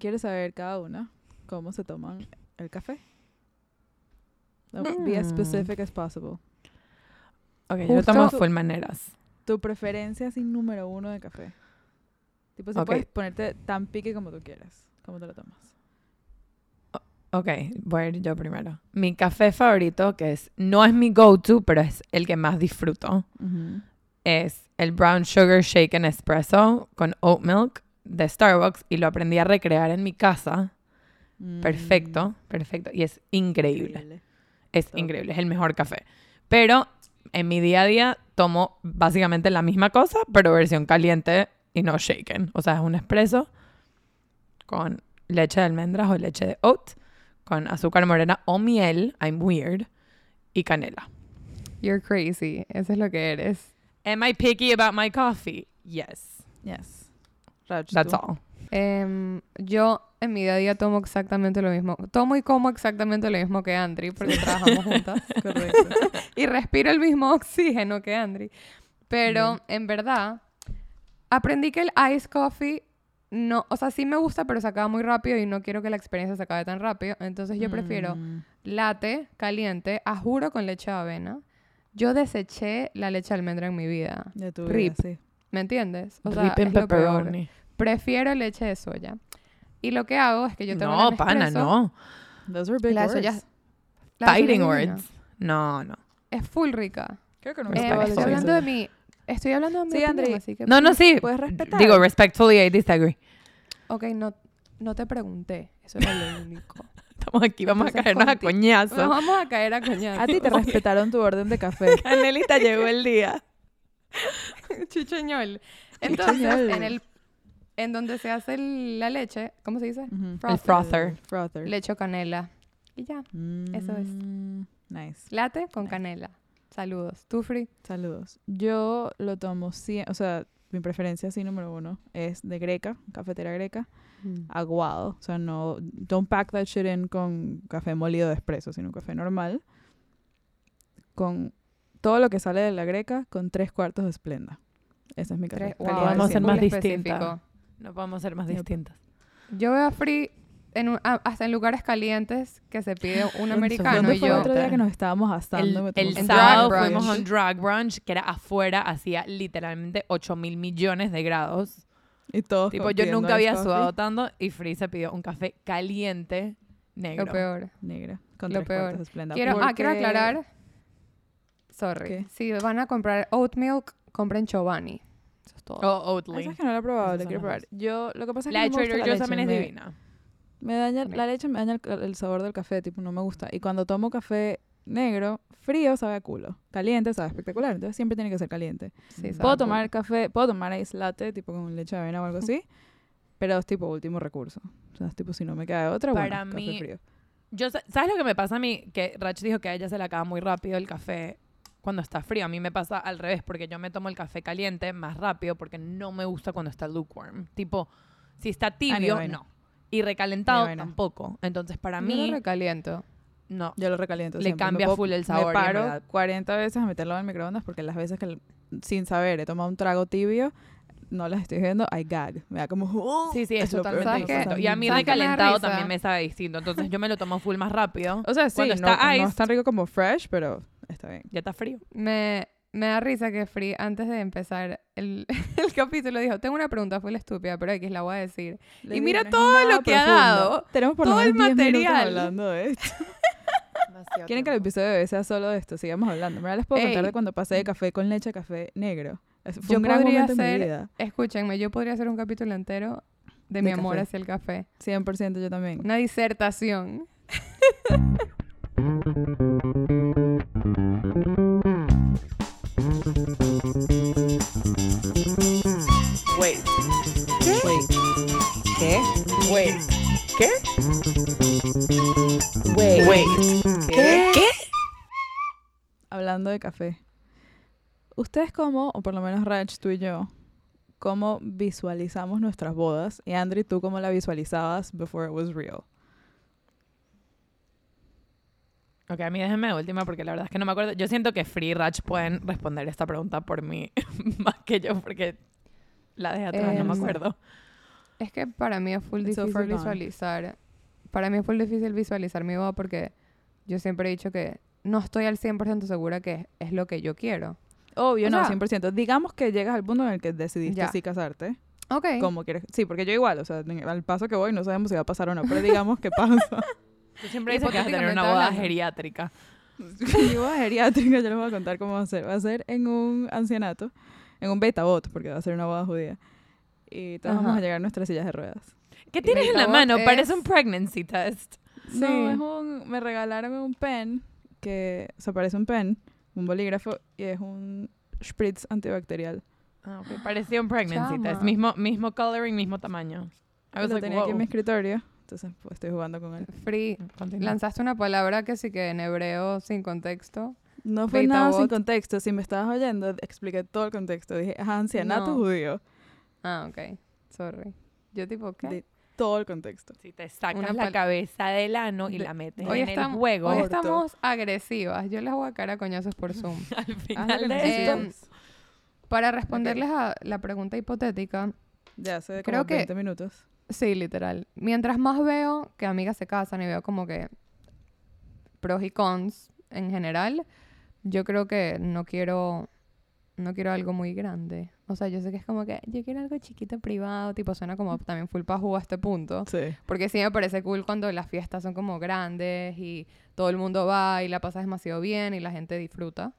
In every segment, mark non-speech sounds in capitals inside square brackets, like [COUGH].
quiero saber cada una cómo se toman el café. No, Be as specific as possible. Ok, yo Justo- tomo full maneras. Tu preferencia así número uno de café. Tipo, si puedes ponerte tan pique como tú quieras. ¿Cómo te lo tomas? Ok, voy a ir yo primero. Mi café favorito, que es no es mi go-to, pero es el que más disfruto, es el Brown Sugar Shaken Espresso con oat milk de Starbucks y lo aprendí a recrear en mi casa. Perfecto, perfecto. Y es increíble. Mm, Increíble. Es increíble, es el mejor café. Pero en mi día a día tomo básicamente la misma cosa, pero versión caliente y no shaken. O sea, es un espresso con leche de almendras o leche de oat, con azúcar morena o miel, I'm weird, y canela. You're crazy. Eso es lo que eres. Am I picky about my coffee? Yes. Yes. That's all. Em, yo en mi día a día tomo exactamente lo mismo. Tomo y como exactamente lo mismo que Andri, porque [LAUGHS] trabajamos juntas. Correcto. y respiro el mismo oxígeno que Andri. Pero en verdad, aprendí que el ice coffee no, o sea, sí me gusta, pero se acaba muy rápido y no quiero que la experiencia se acabe tan rápido. Entonces yo prefiero Mm. latte caliente, a juro con leche de avena. Yo deseché la leche de almendra en mi vida. De tu Rip. vida, sí. ¿Me entiendes? O sea, Rip es lo peor. Prefiero leche de soya. Y lo que hago es que yo tengo No, la pana, no. Those were big La words. soya, la de soya Fighting words. No, no. Es full rica. Creo que no Eh, Respect. probado estoy hablando de mi... Estoy hablando de mi Sí, opinión, así que... No, no, sí. ¿Puedes respetar? Digo, respectfully, I disagree. Ok, no, no te pregunté. Eso era lo único. [LAUGHS] Estamos aquí, vamos a caernos a coñazos. Nos vamos a caer a coñazo. A ti te respetaron tu orden de café. [LAUGHS] Canelita llegó el día. [LAUGHS] Chicheñol. Entonces, Chicheñol. en el... En donde se hace el- la leche, ¿cómo se dice? Ujú. Frother. frother. Canela. Y ya. eso es. Mm, Nice. Late con canela. Saludos. ¿Tú, Free? Saludos. Yo lo tomo, sí, o sea, mi preferencia sí número uno es de greca, cafetera greca, aguado. O sea, no, don't pack that shit in con café molido de espresso, sino café normal. Con todo lo que sale de la greca con tres cuartos de esplenda. Ese es mi café. Tres- wow, caliente Vamos a ser siempre. más. No podemos ser más Yep. distintas. Yo veo a Free en un- a- hasta en lugares calientes que se pide un americano ¿Dónde y fue el yo... otro día que nos estábamos asando? El, el sábado fuimos a un drag brunch que era afuera, hacía literalmente 8 mil millones de grados. y todos Tipo, yo nunca había ice sudado coffee. tanto y Free se pidió un café caliente negro. Lo peor. Negra, con Lo peor. Quiero, ah, quiero Porque- aclarar. Sorry. ¿Qué? Si van a comprar oat milk, compren Chobani. O Ah, Oatly. ¿Sabes que no lo he probado? Quiero probar. Yo, lo que pasa es que La no me gusta la Joe's también leche, es me- divina. Me daña, la leche me daña el, el sabor del café, tipo, no me gusta. Y cuando tomo café negro, frío sabe a culo. Caliente sabe espectacular. Entonces siempre tiene que ser caliente. Sí, sabe Puedo tomar café, puedo tomar ice latte, tipo con leche de avena o algo así. [LAUGHS] Pero es tipo último recurso. O sea, es tipo, si no me queda otra, Para bueno, mí- café frío. Yo, sa- ¿Sabes lo que me pasa a mí? Que Rach dijo que a ella se le acaba muy rápido el café cuando está frío. A mí me pasa al revés, porque yo me tomo el café caliente más rápido porque no me gusta cuando está lukewarm. Tipo, si está tibio, no. Y recalentado tampoco. Entonces, para Yo mí, lo recaliento. no. Yo lo recaliento Le siempre. Cambia puedo- full el sabor Me paro verdad- 40 veces a meterlo en el microondas porque las veces que sin saber he tomado un trago tibio, no las estoy viendo, I gag. Me da como... "Uh", Sí, sí, es, totalmente distinto. pasa. Y a mí ¿Sabes qué me da recalentado también me sabe distinto. Entonces, yo me lo tomo full más rápido. O sea, sí, Cuando no, está no ice- es tan rico como fresh, pero está bien. Ya está frío. Me, me da risa que Free, antes de empezar el, [LAUGHS] el capítulo, dijo: Tengo una pregunta, fue la estúpida, pero X la voy a decir. Le Y digo, mira todo lo que ha dado, Tenemos por todo el menos 10 minutos material. hablando de esto. [LAUGHS] [LAUGHS] ¿Quieren que el episodio de hoy sea solo de esto? Sigamos hablando. Mira, les puedo contar Ey. de cuando pasé de café con leche a café negro. Fue Yo un gran podría momento en mi ser- vida. Escúchenme, yo podría hacer un capítulo entero de, De mi amor café. hacia el café. 100% yo también. Una disertación. Wait. Wait. ¿Qué? Wait. ¿Qué? Wait. Wait. ¿Qué? ¿Qué? Hablando de café. ¿Ustedes cómo, o por lo menos Rach, tú y yo, cómo visualizamos nuestras bodas? Y Andri, ¿tú cómo la visualizabas before it was real? Ok, a mí déjenme de última porque la verdad es que no me acuerdo. Yo siento que Free y Rach pueden responder esta pregunta por mí [LAUGHS] más que yo porque la dejé atrás, no me Em, acuerdo. Es que para mí es full It's difícil visualizar. Para mí es full difícil visualizar mi boda porque yo siempre he dicho que no estoy al 100% segura que es, es lo que yo quiero. Obvio, O no, sea- 100%. Digamos que llegas al punto en el que decidiste Ya. sí casarte. Ok. Como quieres. Sí, porque yo igual, o sea, al paso que voy no sabemos si va a pasar o no, pero digamos que [LAUGHS] pasa. Tú siempre dices que vas a tener una boda hablando. geriátrica. [LAUGHS] Mi boda geriátrica, yo les voy a contar cómo va a ser. Va a ser en un ancianato, en un beta bot, porque va a ser una boda judía. Y todos vamos Ajá. a llegar en nuestras sillas de ruedas. ¿Qué tienes en la mano? Bot Parece es- un pregnancy test. No, Sí. es un, me regalaron un pen que se parece un pen, un bolígrafo y es un spritz antibacterial. Ah, ok. Parecía un pregnancy Chama. test. Mismo, mismo coloring, mismo tamaño. I was Lo like, tenía aquí en mi wow. escritorio, entonces pues estoy jugando con él. Free. Continúa. Lanzaste una palabra que sí que en hebreo sin contexto. No fue nada sin contexto. Si me estabas oyendo, expliqué todo el contexto. Dije, ajá, ancianato No. judío. Ah, ok. Sorry. Yo tipo, ¿qué? Todo el contexto. Si te sacas Una la cabeza del ano y De- la metes Hoy en estamos, el juego. hoy Orto. estamos agresivas. Yo les voy a caer a coñazos por Zoom. [LAUGHS] Al final que de esto. Para responderles a la pregunta hipotética, Ya hace Creo como que- 20 minutos. Sí, literal. Mientras más veo que amigas se casan y veo como que pros y cons en general, yo creo que no quiero no quiero algo muy grande. O sea, yo sé que es como que yo quiero algo chiquito privado, tipo suena como también full pajú a este punto. Sí. Porque sí me parece cool cuando las fiestas son como grandes y todo el mundo va y la pasas demasiado bien y la gente disfruta.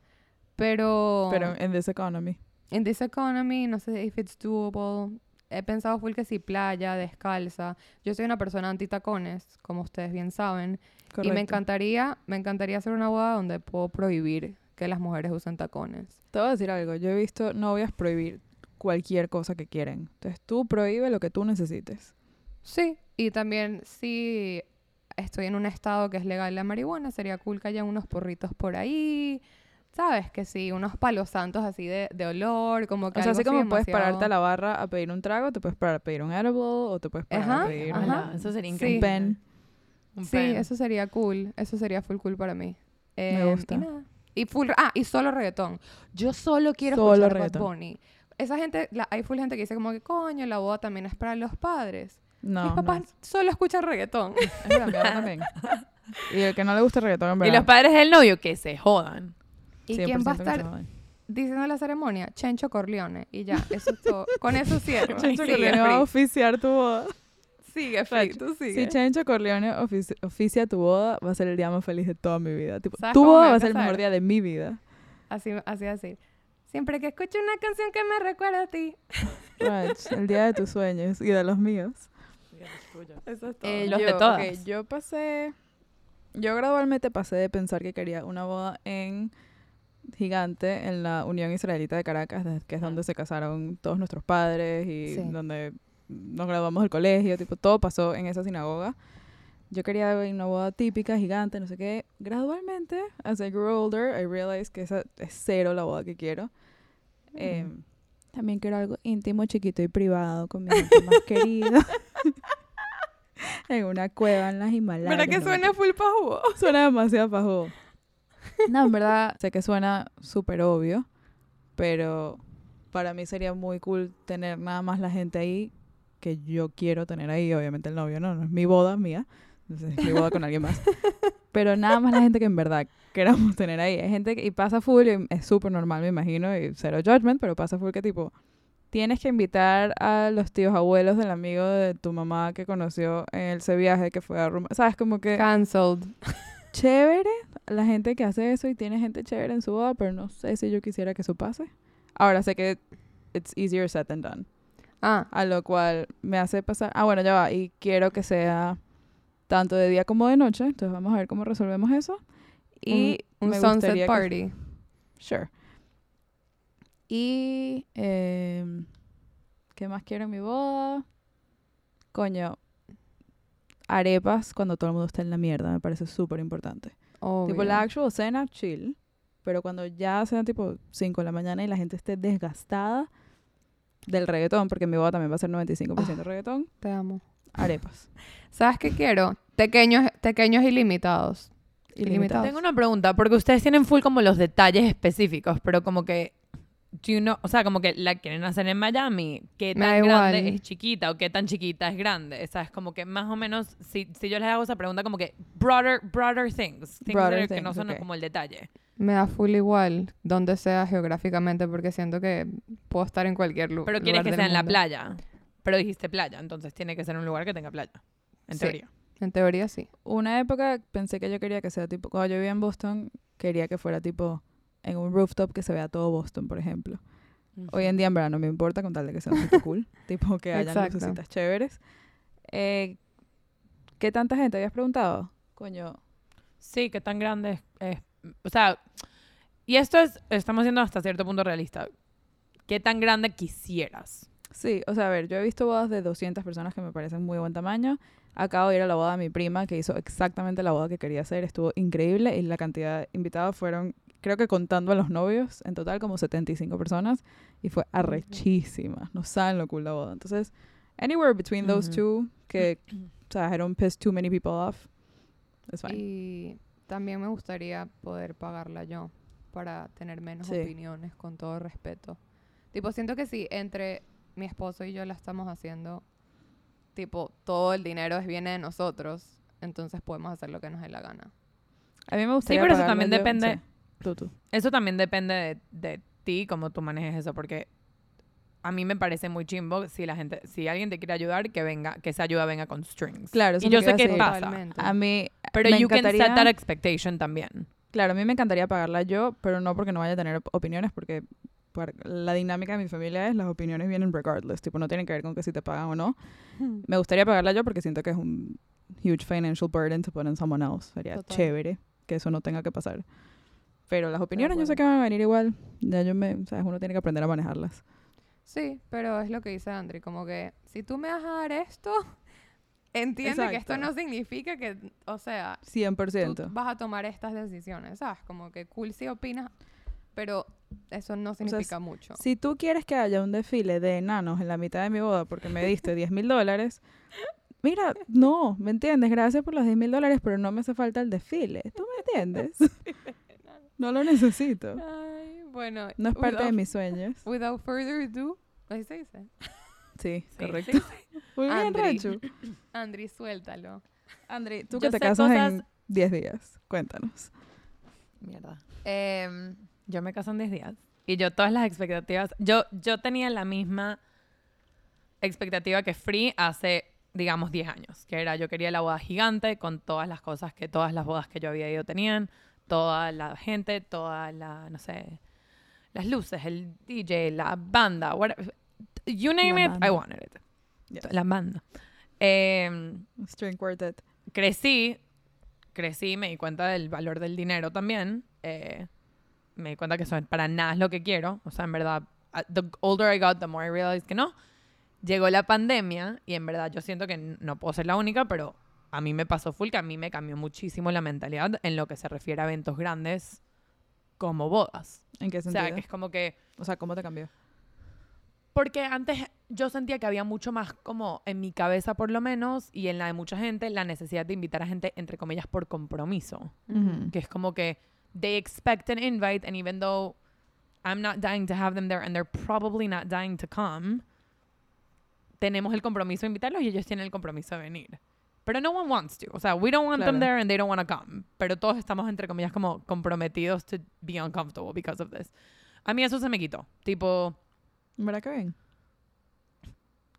Pero, Pero en this economy. in this economy, no sé if it's doable. He pensado full que sí, playa, descalza. Yo soy una persona anti tacones, como ustedes bien saben. Y Correcto. me encantaría, me encantaría hacer una boda donde puedo prohibir que las mujeres usen tacones. Te voy a decir algo. Yo he visto novias prohibir cualquier cosa que quieren. Entonces tú prohíbe lo que tú necesites. Sí, y también si estoy en un estado que es legal la marihuana, sería cool que haya unos porritos por ahí. ¿Sabes? Que sí, unos palos santos así de, de olor, como que O sea, algo así como puedes demasiado- pararte a la barra a pedir un trago, te puedes parar a pedir un edible o te puedes parar Ajá, a pedir ajá. Ojalá, Eso sería Sí. increíble. un pen. Un Sí, pen. eso sería cool. Eso sería full cool para mí. Eh, gusta. Y nada. Y full, ah, y solo reggaetón. Yo solo quiero Solo escuchar reggaetón. Bad Bunny. Esa gente, la- hay full gente que dice como que coño, la boda también es para los padres. No, Mis papás no. solo escuchan reggaetón. Es también. [LAUGHS] Y el que no le gusta el reggaetón, en Y verdad. los padres del novio que se jodan. ¿Y quién va a 100% que se estar diciendo la ceremonia? Chencho Corleone. Y ya, eso es todo. [LAUGHS] Con eso cierro. Chencho Sigue, Corleone va a oficiar tu boda. Sigue, Free, tú sigue. Si Chencho Corleone ofici- oficia tu boda, va a ser el día más feliz de toda mi vida. Tipo, ¿Sabes tu boda va a ser el mejor día de mi vida. Así, así, así. Siempre que escucho una canción que me recuerda a ti. El día de tus sueños y de los míos. Eso es todo. Eh, Los yo, de todas. ok, yo pasé. Yo gradualmente pasé de pensar que quería una boda en gigante en la Unión Israelita de Caracas, que es donde se casaron todos nuestros padres y Sí. donde nos graduamos del colegio, tipo, todo pasó en esa sinagoga. Yo quería una boda típica, gigante, no sé qué. Gradualmente, as I grew older, I realized que esa es cero la boda que quiero. Eh, también quiero algo íntimo, chiquito y privado con mi gente más [LAUGHS] querida. en una cueva en las Himalayas. ¿Verdad que no suena full pajú? Suena demasiado pajo. No, en verdad, sé que suena súper obvio, pero para mí sería muy cool tener nada más la gente ahí que yo quiero tener ahí. Obviamente el novio no, no es mi boda, mía. Entonces es mi boda con alguien más. [LAUGHS] Pero nada más la gente que en verdad queramos tener ahí. Hay gente que, y pasa full, y es súper normal, me imagino, y cero judgment, pero pasa full que tipo, tienes que invitar a los tíos abuelos del amigo de tu mamá que conoció en ese viaje que fue a Roma. ¿Sabes? Como que Cancelled. Chévere la gente que hace eso y tiene gente chévere en su boda, pero no sé si yo quisiera que eso pase. Ahora sé que it's easier said than done. Ah, A lo cual me hace pasar. Ah, bueno, ya va. Y quiero que sea tanto de día como de noche. Entonces vamos a ver cómo resolvemos eso. Y un, un me sunset que- party. Sure. Y. em, ¿Qué más quiero en mi boda? Coño. Arepas cuando todo el mundo está en la mierda. Me parece súper importante. Tipo, la actual cena, chill. Pero cuando ya sean tipo 5 de la mañana y la gente esté desgastada del reggaetón, porque mi boda también va a ser 95% reggaetón, Te amo. arepas. ¿Sabes qué quiero? Pequeños, pequeños ilimitados. Ilimitados. Tengo una pregunta, porque ustedes tienen full como los detalles específicos, pero como que do you know, o sea, como que la quieren hacer en Miami, qué Me da tan grande igual. es chiquita o qué tan chiquita es grande, ¿sabes? Como que más o menos, si, si yo les hago esa pregunta, como que broader, broader things, things Broader that- que no things, son ok. como el detalle. Me da full igual donde sea geográficamente porque siento que puedo estar en cualquier lu- lugar. Pero quieres que del sea en la mundo. playa, pero dijiste playa, entonces tiene que ser un lugar que tenga playa, en Sí. teoría. En teoría sí. Una época pensé que yo quería que sea tipo, cuando yo vivía en Boston, quería que fuera tipo en un rooftop que se vea todo Boston, por ejemplo. Hoy en día en verdad no me importa con tal de que sea un [LAUGHS] cool, tipo que hayan lucecitas chéveres. Eh, ¿Qué tanta gente habías preguntado? Coño, Sí, qué tan grande es, es- O sea, y esto es, estamos siendo hasta cierto punto realista. ¿Qué tan grande quisieras? Sí, o sea, a ver, yo he visto bodas de 200 personas que me parecen muy buen tamaño. Acabo de ir a la boda de mi prima, que hizo exactamente la boda que quería hacer. Estuvo increíble y la cantidad de invitados fueron, creo que contando a los novios, en total como 75 personas. Y fue arrechísima. No saben lo cool la boda. Entonces, anywhere between those Ujú. two, que, [CLEARS THROAT] o sea, I don't piss too many people off, it's fine. Y también me gustaría poder pagarla yo para tener menos Sí. opiniones, con todo respeto. Tipo, siento que si entre mi esposo y yo la estamos haciendo, tipo, todo el dinero es viene de nosotros, entonces podemos hacer lo que nos dé la gana. A mí me gustaría pero eso también yo- depende- sí. Tú, tú. Eso también depende de, de ti, cómo tú manejes eso, porque a mí me parece muy chimbo si la gente, si alguien te quiere ayudar, que venga, que esa ayuda venga con strings. Claro, eso y es yo lo sé que qué pasa. Totalmente. A mí Pero me you can set encantaría- that expectation también. Claro, a mí me encantaría pagarla yo, pero no porque no vaya a tener op- opiniones, porque la dinámica de mi familia es las opiniones vienen regardless, tipo no tienen que ver con que si te pagan o no. Me gustaría pagarla yo porque siento que es un huge financial burden to put on someone else. Sería Total. chévere que eso no tenga que pasar. Pero las opiniones yo sé que van a venir igual. Ya yo me, sabes, uno tiene que aprender a manejarlas. Sí, pero es lo que dice Andri, como que si tú me vas a dar esto, [LAUGHS] entiende que esto no significa que, o sea, 100%. tú vas a tomar estas decisiones, ¿sabes? Como que cool si opinas, pero eso no significa mucho. Si tú quieres que haya un desfile de enanos en la mitad de mi boda porque me diste 10 mil dólares, mira, no, ¿me entiendes? Gracias por los 10 mil dólares, pero no me hace falta el desfile. ¿Tú me entiendes? [LAUGHS] No lo necesito. Ay, bueno. No es parte de without- mis sueños. Without further ado, así se dice. Sí, Sí, correcto. sí, [LAUGHS] Muy bien. Rancho. [CLEARS THROAT] Andri, suéltalo. Andri, tú Yo que te casas cosas- en 10 días, cuéntanos. Mierda. yo me caso en 10 días. Y yo todas las expectativas... Yo, yo tenía la misma expectativa que Free hace, digamos, 10 años. Que era, yo quería la boda gigante con todas las cosas que todas las bodas que yo había ido tenían. Toda la gente, toda la, no sé... Las luces, el DJ, la banda, whatever. You name La it, I wanted it. Yes. La banda. Em, String quartet. crecí, crecí, me di cuenta del valor del dinero también. eh, me di cuenta que eso para nada es lo que quiero. O sea, en verdad, the older I got, the more I realized que no. Llegó la pandemia y en verdad yo siento que no puedo ser la única, pero a mí me pasó full que a mí me cambió muchísimo la mentalidad en lo que se refiere a eventos grandes como bodas. ¿En qué O sentido? sea, que es como que... O sea, ¿cómo te cambió? Porque antes yo sentía que había mucho más como en mi cabeza por lo menos y en la de mucha gente la necesidad de invitar a gente entre comillas por compromiso. Ujú. Que es como que they expect an invite and even though I'm not dying to have them there and they're probably not dying to come, tenemos el compromiso de invitarlos y ellos tienen el compromiso de venir. Pero no one wants to. O sea, we don't want them Claro. there and they don't want to come. Pero todos estamos entre comillas como comprometidos to be uncomfortable because of this. A mí eso se me quitó. Tipo, ¿Verdad que bien?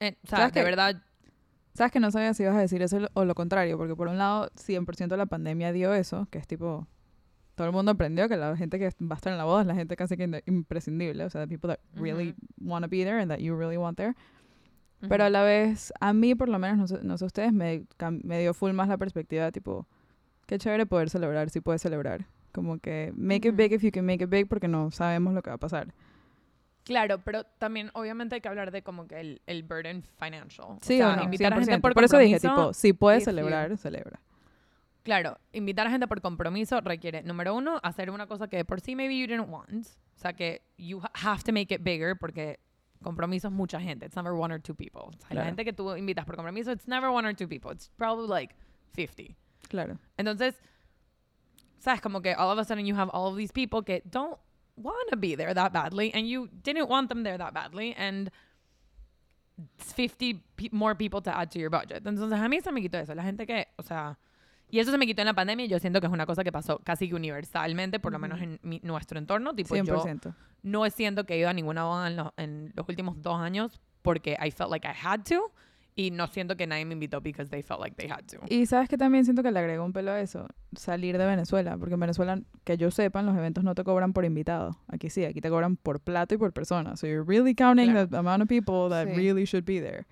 eh, o sea, ¿Sabes de qué? verdad ¿Sabes que no sabía si ibas a decir eso o lo contrario? Porque por un lado, 100% la pandemia dio eso, que es tipo... Todo el mundo aprendió que la gente que va a estar en la boda es la gente casi que imprescindible. O sea, the people that really want to be there and that you really want there. Pero a la vez, a mí por lo menos, no sé, no sé ustedes, me, me dio full más la perspectiva tipo, qué chévere poder celebrar, si puedes celebrar. Como que make it big if you can make it big porque no sabemos lo que va a pasar. Claro, pero también obviamente hay que hablar de como que el, el burden financial. Sí o o sea, no, invitar a gente 100%. por, Por eso dije, tipo, si puedes you- celebrar, celebra. Claro, invitar a gente por compromiso requiere, número uno, hacer una cosa que por sí maybe you didn't want. O sea, que you ha- have to make it bigger porque compromiso es mucha gente. It's never one or two people. O sea, la gente que tú invitas por compromiso, it's never one or two people. It's probably like 50. Claro. Entonces, sabes, como que all of a sudden you have all of these people que don't want to be there that badly and you didn't want them there that badly and it's 50 pe- more people to add to your budget. Entonces a mí se me quitó eso. La gente que, o sea, y eso se me quitó en la pandemia y yo siento que es una cosa que pasó casi que universalmente, por lo menos en mi- nuestro entorno. Tipo, yo 100%. no siento que he ido a ninguna boda en, los- en los últimos dos años porque I felt like I had to y no siento que nadie me invitó because they felt like they had to. Y sabes que también siento que le agregó un pelo a eso, salir de Venezuela, porque en Venezuela, que yo sepa, en los eventos no te cobran por invitado. Aquí sí, aquí te cobran por plato y por persona. So you're really counting Claro. the amount of people that Sí. really should be there.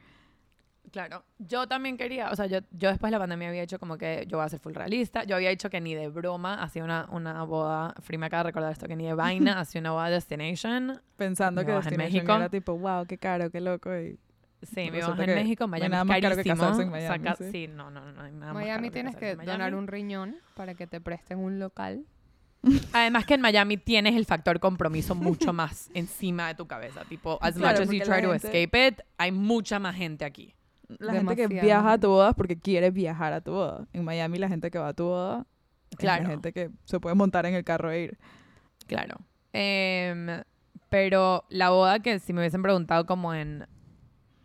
Claro, yo también quería, o sea, yo, yo después de la pandemia había hecho como que yo voy a ser full realista, yo había dicho que ni de broma hacía una, una boda, Free me acaba de recordar esto, que ni de vaina [LAUGHS] hacía una boda destination. Pensando que boda en Destination México. era tipo, wow, qué caro, qué loco. Y Sí, mi boda en que México, Miami nada es más caro que carísimo. casarse en Miami, Saca- sí. sí, no, no, no, hay nada más Miami caro tienes que en donar Miami. un riñón para que te presten un local. [LAUGHS] Además que en Miami tienes el factor compromiso mucho [LAUGHS] más encima de tu cabeza, tipo, as Claro, much as you try to gente- escape it, hay mucha más gente aquí. La gente que viaja a tu boda es porque quiere viajar a tu boda. En Miami la gente que va a tu boda es Claro. la gente que se puede montar en el carro e ir. Claro. Em, pero la boda que si me hubiesen preguntado como en,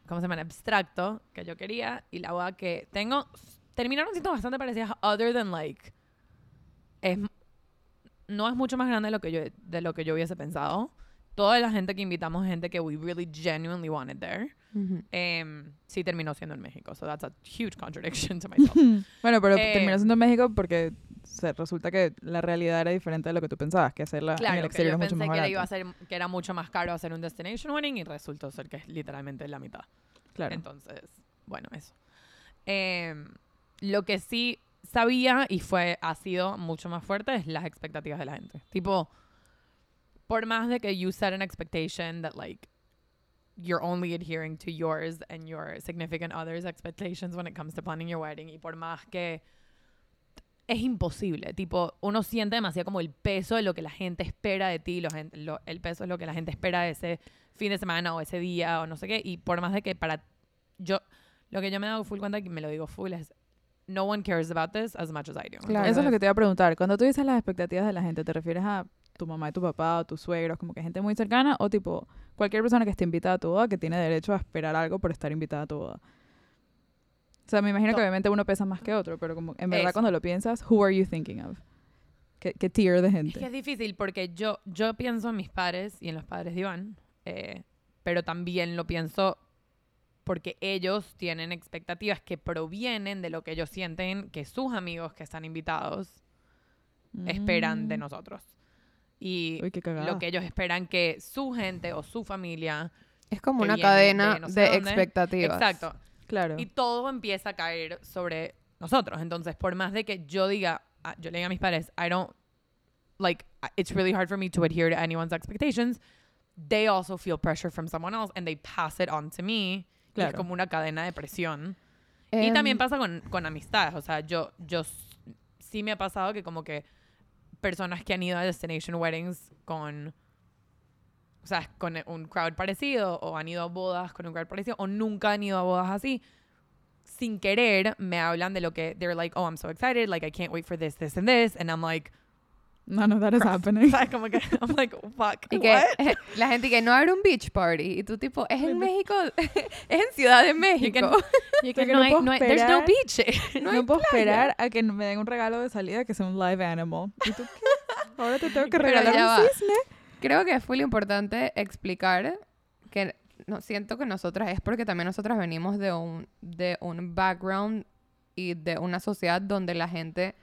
¿cómo se llama? En abstracto, que yo quería, y la boda que tengo, terminaron siendo bastante parecidas, other than like, es, no es mucho más grande de lo que yo, de lo que yo hubiese pensado. Toda la gente que invitamos gente que we really genuinely wanted there. Em, sí terminó siendo en México. So that's a huge contradiction to myself. [LAUGHS] Bueno, pero Eh, terminó siendo en México porque se resulta que la realidad era diferente de lo que tú pensabas, que hacerla en el Claro, que exterior yo es mucho pensé más que, iba a ser, que era mucho más caro hacer un destination wedding y resultó ser que es literalmente la mitad. Claro. Entonces, bueno, eso. Em, lo que sí sabía y fue ha sido mucho más fuerte es las expectativas de la gente. Tipo, por más de que you set an expectation that like you're only adhering to yours and your significant other's expectations when it comes to planning your wedding y por más que es imposible, tipo, uno siente demasiado como el peso de lo que la gente espera de ti, lo lo- el peso es lo que la gente espera de ese fin de semana o ese día o no sé qué, y por más de que para yo, lo que yo me he dado full cuenta, y me lo digo full, es no one cares about this as much as I do. Claro. Eso es lo que Entonces, te iba a preguntar. Cuando tú dices las expectativas de la gente, ¿te refieres a tu mamá y tu papá o tus suegros, como que gente muy cercana, o tipo cualquier persona que esté invitada a tu boda que tiene derecho a esperar algo por estar invitada a tu boda? O sea, me imagino que obviamente uno pesa más que otro, pero como en verdad Eso. cuando lo piensas, who are you thinking of? ¿Qué, qué tier de Es gente? que es difícil porque yo, yo pienso en mis padres y en los padres de Iván, eh, pero también lo pienso porque ellos tienen expectativas que provienen de lo que ellos sienten que sus amigos que están invitados esperan de Mm. nosotros. Y Uy, lo que ellos esperan que su gente o su familia... Es como una viene de cadena no de, sé dónde. expectativas. Exacto. Claro. Y todo empieza a caer sobre nosotros. Entonces, por más de que yo diga, ah, yo le diga a mis padres, I don't, like, it's really hard for me to adhere to anyone's expectations, they also feel pressure from someone else and they pass it on to me. Y es Claro. como una cadena de presión. y Em, también pasa con, con amistades. O sea, yo, yo sí me ha pasado que como que personas que han ido a destination weddings con, o sea, con un crowd parecido o han ido a bodas con un crowd parecido o nunca han ido a bodas así, sin querer me hablan de lo que they're like, oh, I'm so excited, like I can't wait for this, this and this, and I'm like, None of that is [LAUGHS] happening. ¿sabes? Como que I'm like, fuck, Y que what? [LAUGHS] la gente que no abre un beach party y tú tipo, es en México, [LAUGHS] es en Ciudad de México. Y que que no no hay, no hay- there's no esperar. beach. No, puedo esperar a que me den un regalo de salida que sea un live animal. ¿Y tú qué? Ahora te tengo que regalar un va. cisne. Creo que es muy importante explicar que no siento que nosotras es porque también nosotras venimos de un de un background y de una sociedad donde la gente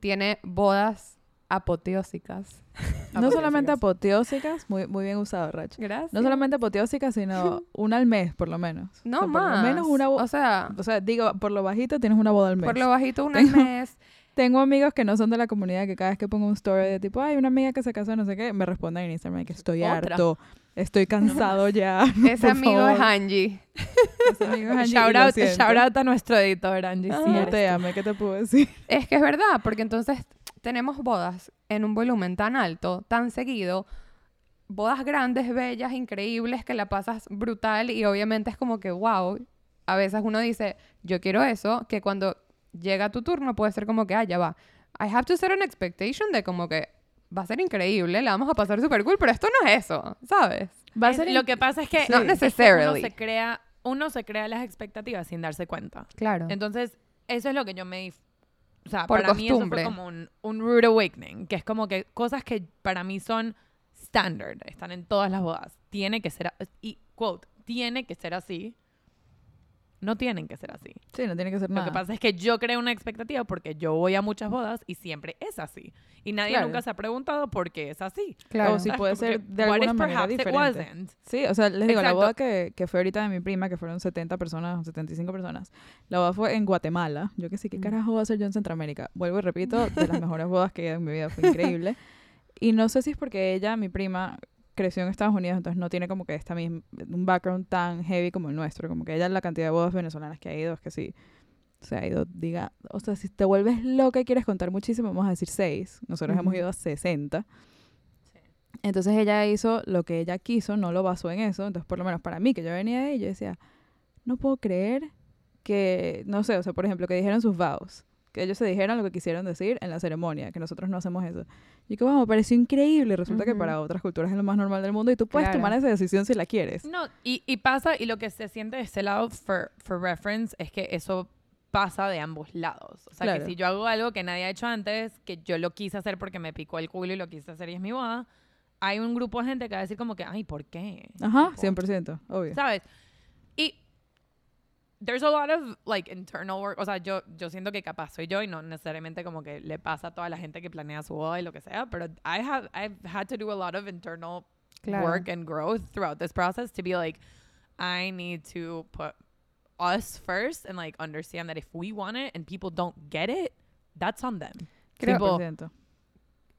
tiene bodas apoteósicas. [LAUGHS] No solamente apoteósicas, muy, muy bien usado, Rach. Gracias. No solamente apoteósicas, sino [LAUGHS] una al mes, por lo menos. no O sea, más. Por lo menos una boda. o sea, O sea, digo, por lo bajito tienes una boda al mes. por lo bajito una al mes. [LAUGHS] Tengo amigos que no son de la comunidad que cada vez que pongo un story de tipo, ay, una amiga que se casó, no sé qué, me responden en Instagram que estoy Otra. harto, estoy cansado ya. Ese amigo es favor". Angie. Ese amigo es Angie, Shout out, siento. shout out a nuestro editor, Angie. Ah, sí te ame, ¿qué te puedo decir? Es que es verdad, porque entonces tenemos bodas en un volumen tan alto, tan seguido, bodas grandes, bellas, increíbles, que la pasas brutal y obviamente es como que, wow, a veces uno dice, yo quiero eso, que cuando llega tu turno puede ser como que, ah, ya va, I have to set an expectation de como que va a ser increíble, la vamos a pasar súper cool, pero esto no es eso, ¿sabes? Va a ser lo que pasa es que, Not es que necessarily. uno se crea uno se crea las expectativas sin darse cuenta. Claro. Entonces, eso es lo que yo me... O sea, Por para mí eso costumbre. fue como un, un rude awakening, que es como que cosas que para mí son standard, están en todas las bodas. Tiene que ser, y quote, tiene que ser así. No tienen que ser así. Sí, no tiene que ser Lo nada. que pasa es que yo creo una expectativa porque yo voy a muchas bodas y siempre es así. Y nadie Claro. nunca se ha preguntado por qué es así. claro. o si ¿Sabes? puede ser de what alguna if manera perhaps it diferente. wasn't? Sí, o sea, les digo, la Exacto. boda que, que fue ahorita de mi prima, que fueron 70 personas, 75 personas, la boda fue en Guatemala. Yo que sé, ¿qué Mm. carajo voy a hacer yo en Centroamérica? Vuelvo y repito, de las [LAUGHS] mejores bodas que he ido en mi vida, fue increíble. Y no sé si es porque ella, mi prima, creció en Estados Unidos, entonces no tiene como que esta misma, un background tan heavy como el nuestro. Como que ella, la cantidad de bodas venezolanas que ha ido, es que sí, se ha ido, diga, o sea, si te vuelves loca y quieres contar muchísimo, vamos a decir seis. Nosotros hemos Ujú. ido a 60. Entonces ella hizo lo que ella quiso, no lo basó en eso. Entonces, por lo menos para mí, que yo venía de ahí, yo decía, no puedo creer que, no sé, o sea, por ejemplo, que dijeron sus vows. Que ellos se dijeran lo que quisieron decir en la ceremonia, que nosotros no hacemos eso. Y que, wow, me pareció increíble. Resulta que Ujú. para otras culturas es lo más normal del mundo y tú puedes Claro. tomar esa decisión si la quieres. No, y, y pasa, y lo que se siente de este lado, for, for reference, es que eso pasa de ambos lados. O sea, Claro. que si yo hago algo que nadie ha hecho antes, que yo lo quise hacer porque me picó el culo y lo quise hacer y es mi boda, hay un grupo de gente que va a decir como que, ay, ¿por qué? Ajá, Tipo, 100%, obvio. ¿Sabes? Y there's a lot of like internal work, o sea, yo yo siento que capaz soy yo y no necesariamente como que le pasa a toda la gente que planea su boda y lo que sea, pero I have I've had to do a lot of internal Claro. work and growth throughout this process to be like I need to put us first and like understand that if we want it and people don't get it, that's on them. Creo- Tipo, 100%.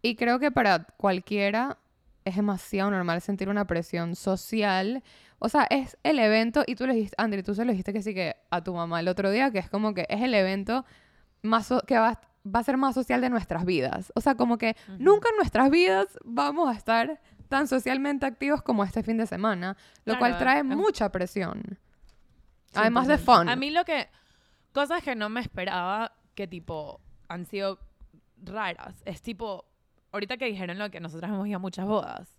Y creo que para cualquiera es demasiado normal sentir una presión social. O sea, es el evento, y tú le dijiste, Andri, tú se lo dijiste que sí que a tu mamá el otro día, que es como que es el evento más so- que va, va a ser más social de nuestras vidas. O sea, como que nunca en nuestras vidas vamos a estar tan socialmente activos como este fin de semana, lo cual trae es- mucha presión. Además de 100%. fun. A mí lo que. Cosas que no me esperaba que, tipo, han sido raras. Es tipo. Ahorita que dijeron lo que nosotras hemos ido a muchas bodas,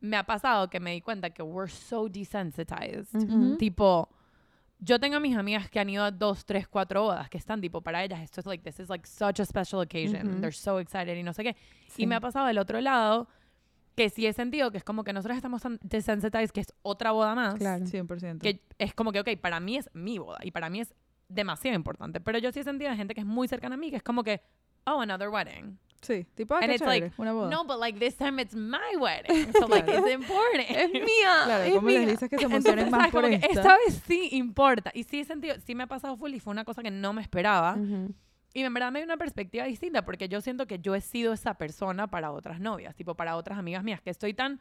me ha pasado que me di cuenta que we're so desensitized. Tipo. Yo tengo a mis amigas que han ido a dos, tres, cuatro bodas que están tipo para ellas esto es like this is like such a special occasion. They're so excited y no sé qué. Sí. Y me ha pasado del otro lado que sí he sentido que es como que nosotros estamos tan desensitized que es otra boda más Claro. 100%. que es como que, ok, para mí es mi boda y para mí es demasiado importante. Pero yo sí he sentido de gente que es muy cercana a mí que es como que, oh, another wedding. sí, tipo, ah, And qué it's chévere, like, una boda. No, but like this time it's my wedding. [LAUGHS] So like Claro. it's important. Es mía. [LAUGHS] Claro, es ¿cómo les mía. dices que se Entonces, emocionen más por Como esta? esta vez sí importa. Y sí he sentido, sí me ha pasado full y fue una cosa que no me esperaba. Ujú. Y en verdad me dio una perspectiva distinta porque yo siento que yo he sido esa persona para otras novias, tipo para otras amigas mías, que estoy tan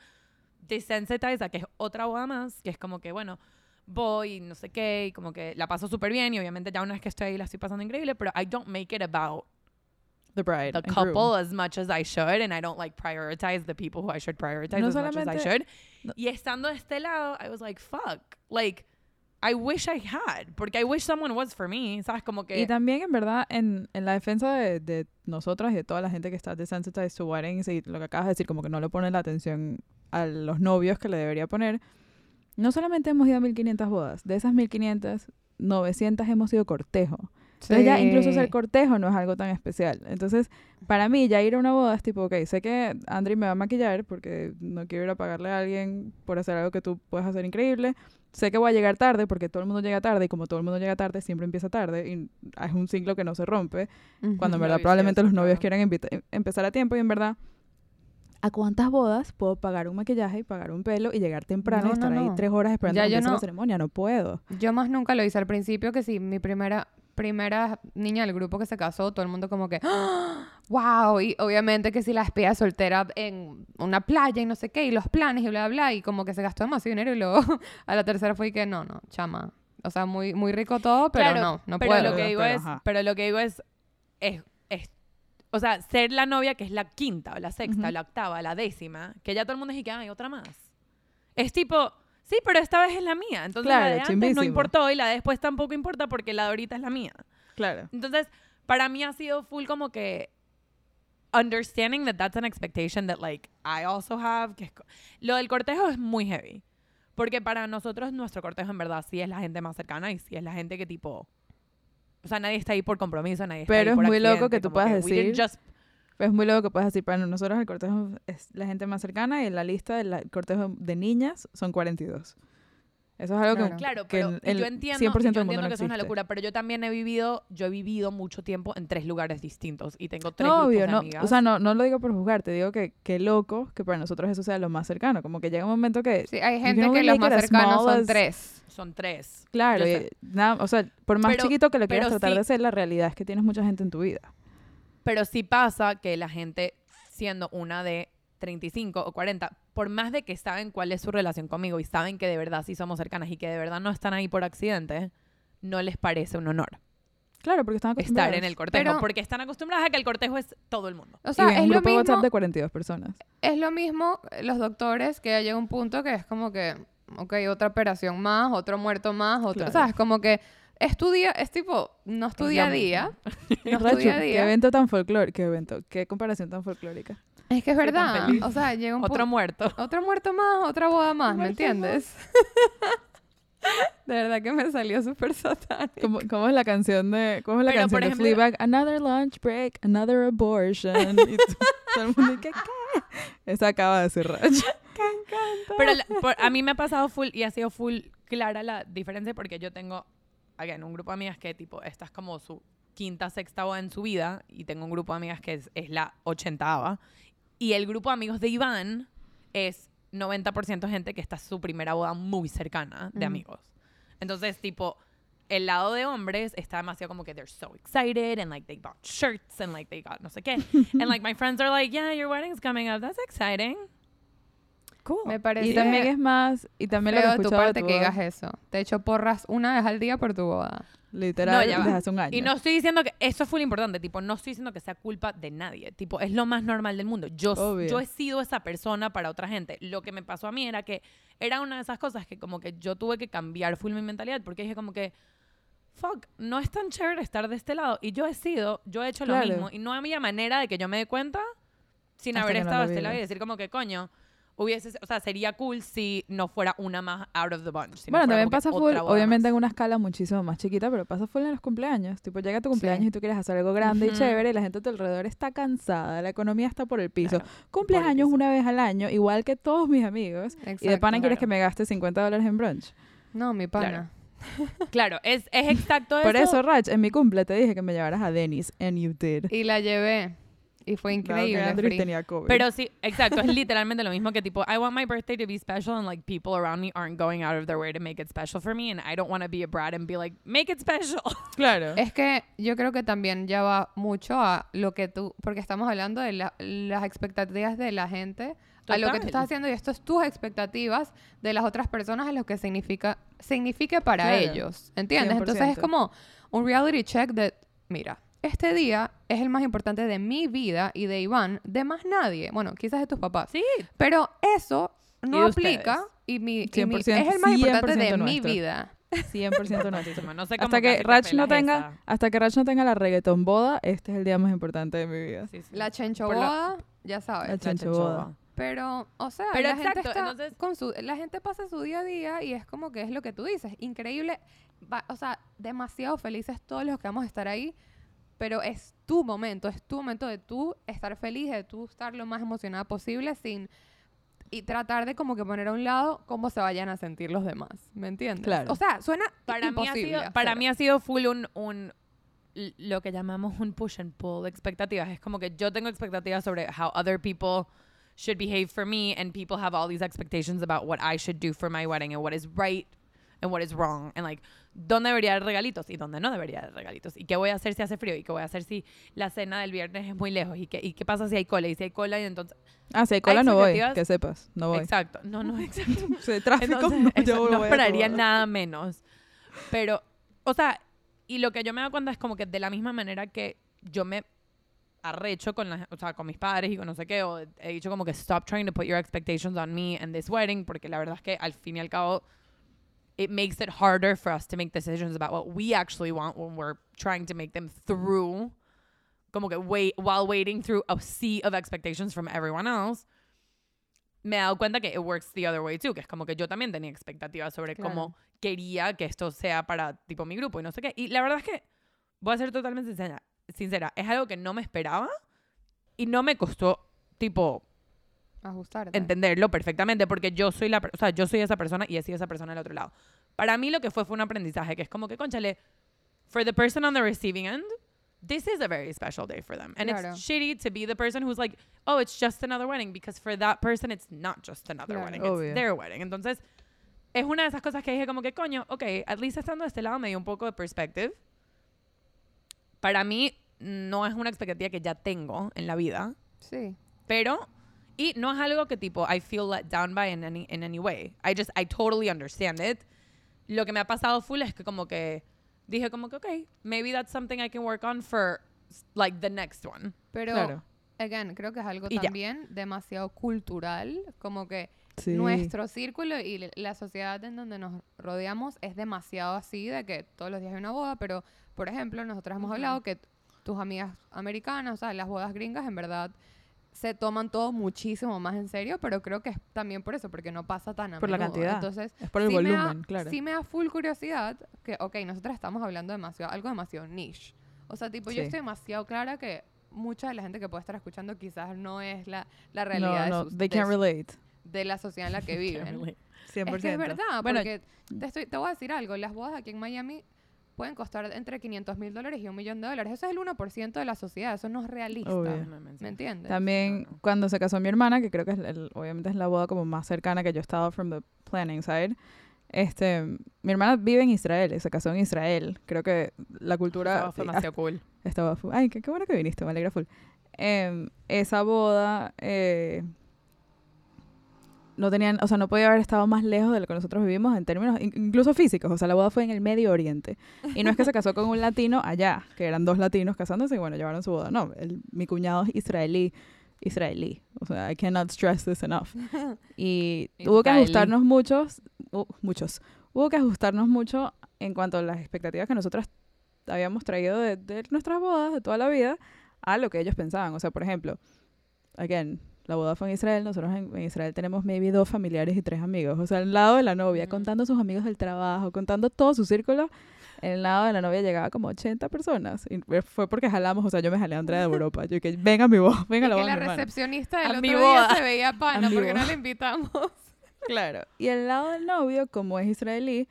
desensitized a que es otra boda más, que es como que, bueno, voy y no sé qué, y como que la paso súper bien y obviamente ya una vez que estoy ahí la estoy pasando increíble, pero I don't make it about The bride. the couple as much as I should and I don't like prioritize the people who I should prioritize No as much as I should. no- Y estando de este lado, I was like, fuck, like I wish I had, porque I wish someone was for me, ¿sabes? Como que Y también, en verdad, en, en la defensa de, de nosotras y de toda la gente que está desensitized to weddings y lo que acabas de decir, como que no le pone la atención a los novios que le debería poner, no solamente hemos ido a 1500 bodas, de esas 1500, 900 hemos ido cortejo. Entonces ya incluso ser Sí. cortejo no es algo tan especial. Entonces, para mí, ya ir a una boda es tipo, ok, sé que Andri me va a maquillar porque no quiero ir a pagarle a alguien por hacer algo que tú puedes hacer increíble. Sé que voy a llegar tarde porque todo el mundo llega tarde y como todo el mundo llega tarde, siempre empieza tarde y es un ciclo que no se rompe. Cuando en verdad probablemente los novios claro. quieran em- empezar a tiempo y en verdad, ¿a cuántas bodas puedo pagar un maquillaje y pagar un pelo y llegar temprano No, y estar no, ahí tres horas esperando Ya que yo la ceremonia? No puedo. Yo más nunca lo hice al principio, que sí, mi primera, primera niña del grupo que se casó, todo el mundo como que, [GASPS] ¡Ah! wow, y obviamente que si la despedida soltera en una playa y no sé qué, y los planes y bla, bla, bla, y como que se gastó demasiado dinero y luego [LAUGHS] a la tercera fue y que no, no, chama. O sea, muy, muy rico todo, pero Claro, no, no pero puedo. lo que digo pero es, ajá. pero lo que digo es, es, es- o sea, ser la novia que es la quinta o la sexta, Ujú. la octava, la décima, que ya todo el mundo dice que hay otra más. Es tipo, sí, pero esta vez es la mía. Entonces la de antes no importó y la de después tampoco importa porque la de ahorita es la mía. Claro. Entonces, para mí ha sido full como que understanding that that's an expectation that like I also have. Que es lo del cortejo es muy heavy. Porque para nosotros nuestro cortejo en verdad sí es la gente más cercana y sí es la gente que tipo... O sea, nadie está ahí por compromiso, nadie está Pero ahí es por muy loco que tú puedas didn't decir- just- Es muy loco que puedes decir, para nosotros el cortejo es la gente más cercana y en la lista del cortejo de niñas son 42. Eso es algo Claro. que, Claro, que pero el- yo entiendo, 100% y yo del mundo entiendo no que eso es una locura, pero yo también he vivido, yo he vivido mucho tiempo en tres lugares distintos y tengo tres No, grupos obvio, de no. amigas. O sea, no, no lo digo por juzgar, te digo que qué loco que para nosotros eso sea lo más cercano. Como que llega un momento que, Sí, hay You gente que los más cercanos son as- tres. son tres. claro, y nada, o sea, por más Pero- chiquito que lo quieras pero tratar sí- de hacer, la realidad es que tienes mucha gente en tu vida. Pero sí pasa que la gente, siendo una de 35 o 40, por más de que saben cuál es su relación conmigo y saben que de verdad sí somos cercanas y que de verdad no están ahí por accidente, no les parece un honor Claro, porque están estar acostumbrados. en el cortejo. Pero- porque están acostumbradas a que el cortejo es todo el mundo. O y sea, ven es un lo, grupo WhatsApp mismo, de 42 personas. es lo mismo eh, los doctores que ya llega un punto que es como que, ok, otra operación más, otro muerto más, otro, Claro. o sea, es como que es tu día, es tipo, no es tu Es día [LAUGHS] no es tu Rachu, día qué evento tan folclórico, qué evento, qué comparación tan folclórica. Es que es verdad, o sea, llega un Otro muerto. otro muerto más, otra boda más, ¿me entiendes? [LAUGHS] De verdad que me salió súper satánico. ¿Cómo, cómo es la canción de, cómo es la Pero, canción por de ejemplo- Fleabag? Another lunch break, another abortion. y [LAUGHS] todo el mundo, ¿qué, qué? Esa acaba de ser Rach. Pero la- por- a mí me ha pasado full y ha sido full clara la diferencia porque yo tengo, again, un grupo de amigas que tipo, esta es como su quinta, sexta boda en su vida y tengo un grupo de amigas que es, es la ochentava. Y el grupo de amigos de Iván es 90% gente que está su primera boda muy cercana de amigos. Entonces, tipo, el lado de hombres está demasiado como que they're so excited and like they bought shirts and like they got no sé qué. [LAUGHS] and like my friends are like, yeah, your wedding's coming up. That's exciting. Cool. Me parece Y también es más, y también lo que feo de tu escuchado de parte tu que digas eso. Te echo porras una vez al día por tu boda. literal, No, ya desde hace un año. Y no estoy diciendo que eso fue lo importante, tipo, no estoy diciendo que sea culpa de nadie, tipo, es lo más normal del mundo. Yo, Obvio. yo he sido esa persona para otra gente. Lo que me pasó a mí era que era una de esas cosas que como que yo tuve que cambiar full mi mentalidad porque dije como que fuck, no es tan chévere estar de este lado y yo he sido, yo he hecho Claro. lo mismo y no había manera de que yo me dé cuenta sin Hasta haber no estado lo de este lado y decir como que coño, hubiese, o sea, sería cool si no fuera una más out of the bunch. si no bueno, fuera también pasa full, obviamente más. en una escala muchísimo más chiquita, pero pasa full en los cumpleaños. Tipo, llega tu cumpleaños Sí. y tú quieres hacer algo grande Ujú. y chévere y la gente a tu alrededor está cansada, la economía está por el piso. Claro. Cumpleaños una vez al año, igual que todos mis amigos. y de Exacto. pana quieres claro. que me gaste 50 dólares en brunch. No, mi pana. Claro, es, es exacto Por eso, Rach, en mi cumple te dije que me llevaras a Dennis, and you did. Y la llevé. Y fue increíble. Andrew Free. tenía COVID. Pero sí, exacto, es [LAUGHS] literalmente lo mismo que tipo, I want my birthday to be special and like people around me aren't going out of their way to make it special for me and I don't want to be a brat and be like, make it special. [LAUGHS] claro. Es que yo creo que también ya va mucho a lo que tú, porque estamos hablando de la- las expectativas de la gente, a lo que tú Total. estás haciendo y esto es tus expectativas de las otras personas a lo que significa signifique para Claro. ellos, ¿entiendes? Entonces es 100%. como un reality check de, mira, este día es el más importante de mi vida y de Iván, de más nadie, bueno, quizás de tus papás, Sí, pero eso no Y aplica y, mi, y mi- 100%, es el más importante de 100% mi nuestro. vida. 100% nuestro. no sé cómo hasta que Rach no pelas tenga, esa. hasta que Rach no tenga la reggaeton boda, este es el día más importante de mi vida. Sí, sí. La chencho boda, ya sabes. La La chencho chenchoba. boda. Pero, o sea, Pero la gente exacto, está entonces- con su, la gente pasa su día a día y es como que es lo que tú dices, increíble, va- o sea, demasiado felices todos los que vamos a estar ahí, pero es tu momento, es tu momento de tú estar feliz, de tú estar lo más emocionada posible sin y tratar de como que poner a un lado cómo se vayan a sentir los demás, ¿me entiendes? Claro. O sea, suena para mí ha sido, para hacer. mí ha sido full un, un lo que llamamos un push and pull de expectativas. Es como que yo tengo expectativas sobre how other people should behave for me and people have all these expectations about what I should do for my wedding and what is right and what is wrong and like dónde debería haber regalitos y dónde no debería haber regalitos y qué voy a hacer si hace frío y qué voy a hacer si la cena del viernes es muy lejos y qué, y qué pasa si hay cola y si hay cola y entonces Ah, si hay cola no voy, que sepas, no voy. exacto. No no [LAUGHS] exacto. Si hay tráfico, entonces, no, yo no voy a esperaría boda. nada menos. Pero, o sea, y lo que yo me doy cuenta es como que de la misma manera que yo me arrecho con, la, o sea, con mis padres y con no sé qué, o he dicho como que stop trying to put your expectations on me and this wedding, porque la verdad es que al fin y al cabo it makes it harder for us to make decisions about what we actually want when we're trying to make them through como que wait, while waiting through a sea of expectations from everyone else, me he dado cuenta que it works the other way too, que es como que yo también tenía expectativas sobre cómo quería que esto sea para tipo mi grupo y no sé qué. Y la verdad es que voy a ser totalmente sincera, sincera, es algo que no me esperaba y no me costó tipo Ajustarte. entenderlo perfectamente porque yo soy la, o sea, yo soy esa persona y he sido esa persona del otro lado. Para mí lo que fue fue un aprendizaje que es como que, conchale, for the person on the receiving end, this is a very special day for them. And Claro. it's shitty to be the person who's like, oh, it's just another wedding because for that person it's not just another Claro. wedding, Obvio. it's their wedding. Entonces, es una de esas cosas que dije como que, coño, ok, at least estando de este lado me dio un poco de perspective. Para mí no es una expectativa que ya tengo en la vida, Sí. pero y no es algo que tipo I feel let down by in any in any way. I just I totally understand it. Lo que me ha pasado full es que como que dije como que okay, maybe that's something I can work on for like the next one. Pero, Claro. again, creo que es algo Y ya. también demasiado cultural, como que Sí. nuestro círculo y la sociedad en donde nos rodeamos es demasiado así de que todos los días hay una boda, pero, por ejemplo, nosotros hemos hablado que tus amigas americanas, o sea, las bodas gringas, en verdad, se toman todo muchísimo más en serio, pero creo que es también por eso, porque no pasa tan a Por la cantidad. Entonces, Es por el sí me da- volumen, claro. Sí me da full curiosidad que, ok, nosotros estamos hablando demasiado, algo demasiado niche. O sea, tipo, yo Sí. estoy demasiado clara que mucha de la gente que puede estar escuchando quizás no es la, la realidad no, de, no, sus- they de can't su- relate. de la sociedad en la que [LAUGHS] viven. 100%. Es que es verdad, Bueno, porque te, estoy- te voy a decir algo, las bodas aquí en Miami pueden costar entre 500 mil dólares y un millón de dólares. Eso es el 1% de la sociedad, eso no es realista. Obvio. ¿Me entiendes? También No, no. cuando se casó mi hermana, que creo que es el- obviamente es la boda como más cercana que yo he estado from the planning side. Este, mi hermana vive en Israel, y se casó en Israel. Creo que la cultura Estaba demasiado cool. estaba full. Ay, qué, qué bueno que viniste, me alegra full. Em, esa boda eh, no tenían, o sea, no podía haber estado más lejos de lo que nosotros vivimos en términos in- incluso físicos. O sea, la boda fue en el Medio Oriente. Y no es que se casó con un latino allá, que eran dos latinos casándose y bueno, llevaron su boda. No, el- mi cuñado es israelí. Israelí. O sea, I cannot stress this enough. Y [LAUGHS] hubo que ajustarnos muchos, uh, muchos. Hubo que ajustarnos mucho en cuanto a las expectativas que nosotras habíamos traído de, de nuestras bodas de toda la vida a lo que ellos pensaban. O sea, por ejemplo, again, la boda fue en Israel, nosotros en, en Israel tenemos maybe dos familiares y tres amigos. O sea, al lado de la novia, Mm. contando sus amigos del trabajo, contando todo su círculo, el lado de la novia llegaba como 80 personas. Y fue porque jalamos, o sea, yo me jalé a Andrea de [LAUGHS] Europa. Yo que venga a mi boda, venga a la boda. la de mi hermana". recepcionista del A otro día se veía pana, A porque no la invitamos. [LAUGHS] Claro. Y el lado del novio, como es israelí,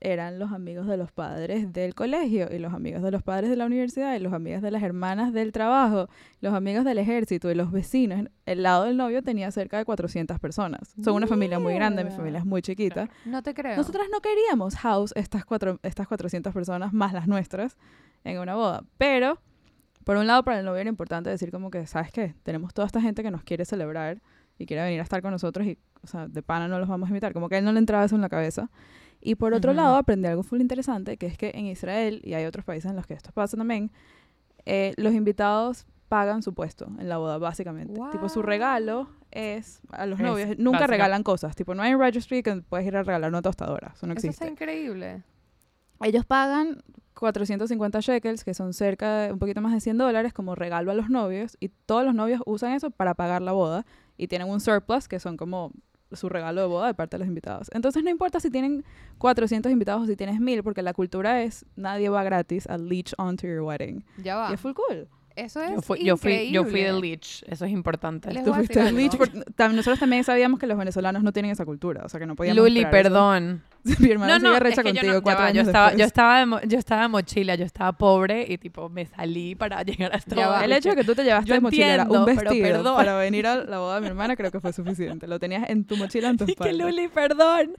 eran los amigos de los padres del colegio y los amigos de los padres de la universidad y los amigos de las hermanas del trabajo, los amigos del ejército y los vecinos. El lado del novio tenía cerca de 400 personas. Son una familia muy grande, mi familia es muy chiquita. No te creo. Nosotras no queríamos house estas, cuatro, estas 400 personas más las nuestras en una boda. Pero, por un lado, para el novio era importante decir como que, ¿sabes qué? Tenemos toda esta gente que nos quiere celebrar y quiere venir a estar con nosotros y, o sea, de pana no los vamos a invitar. Como que a él no le entraba eso en la cabeza. Y por otro lado, aprendí algo full interesante, que es que en Israel, y hay otros países en los que esto pasa también, eh, los invitados pagan su puesto en la boda, básicamente. Tipo, su regalo es a los Es novios. Nunca básica- regalan cosas. Tipo, no hay un registry que puedes ir a regalar una tostadora. Eso no Eso existe. está increíble. Ellos pagan 450 shekels, que son cerca de un poquito más de 100 dólares, como regalo a los novios. Y todos los novios usan eso para pagar la boda. Y tienen un surplus, que son como su regalo de boda de parte de los invitados. Entonces no importa si tienen 400 invitados o si tienes 1000, porque la cultura es nadie va gratis a leech onto your wedding. Ya va. Y es full cool. Eso es Yo fui, yo fui, yo fui increíble. el leech. Eso es importante. Les Tú fuiste decir el leech. nosotros también sabíamos que los venezolanos no tienen esa cultura. O sea, que no podíamos Luli, perdón. [LAUGHS] Mi hermana No, sigue no, es recha que yo, contigo no, ya cuatro va, yo años estaba, yo estaba, de mo- yo estaba de mochila, yo estaba pobre y tipo me salí para [LAUGHS] llegar a esta Ya. El hecho de que tú te llevaste Yo de mochilera un vestido perdón. para venir a la boda de mi hermana creo que fue suficiente. Lo tenías en tu mochila, en [LAUGHS] tu Y que espalda. Luli, perdón.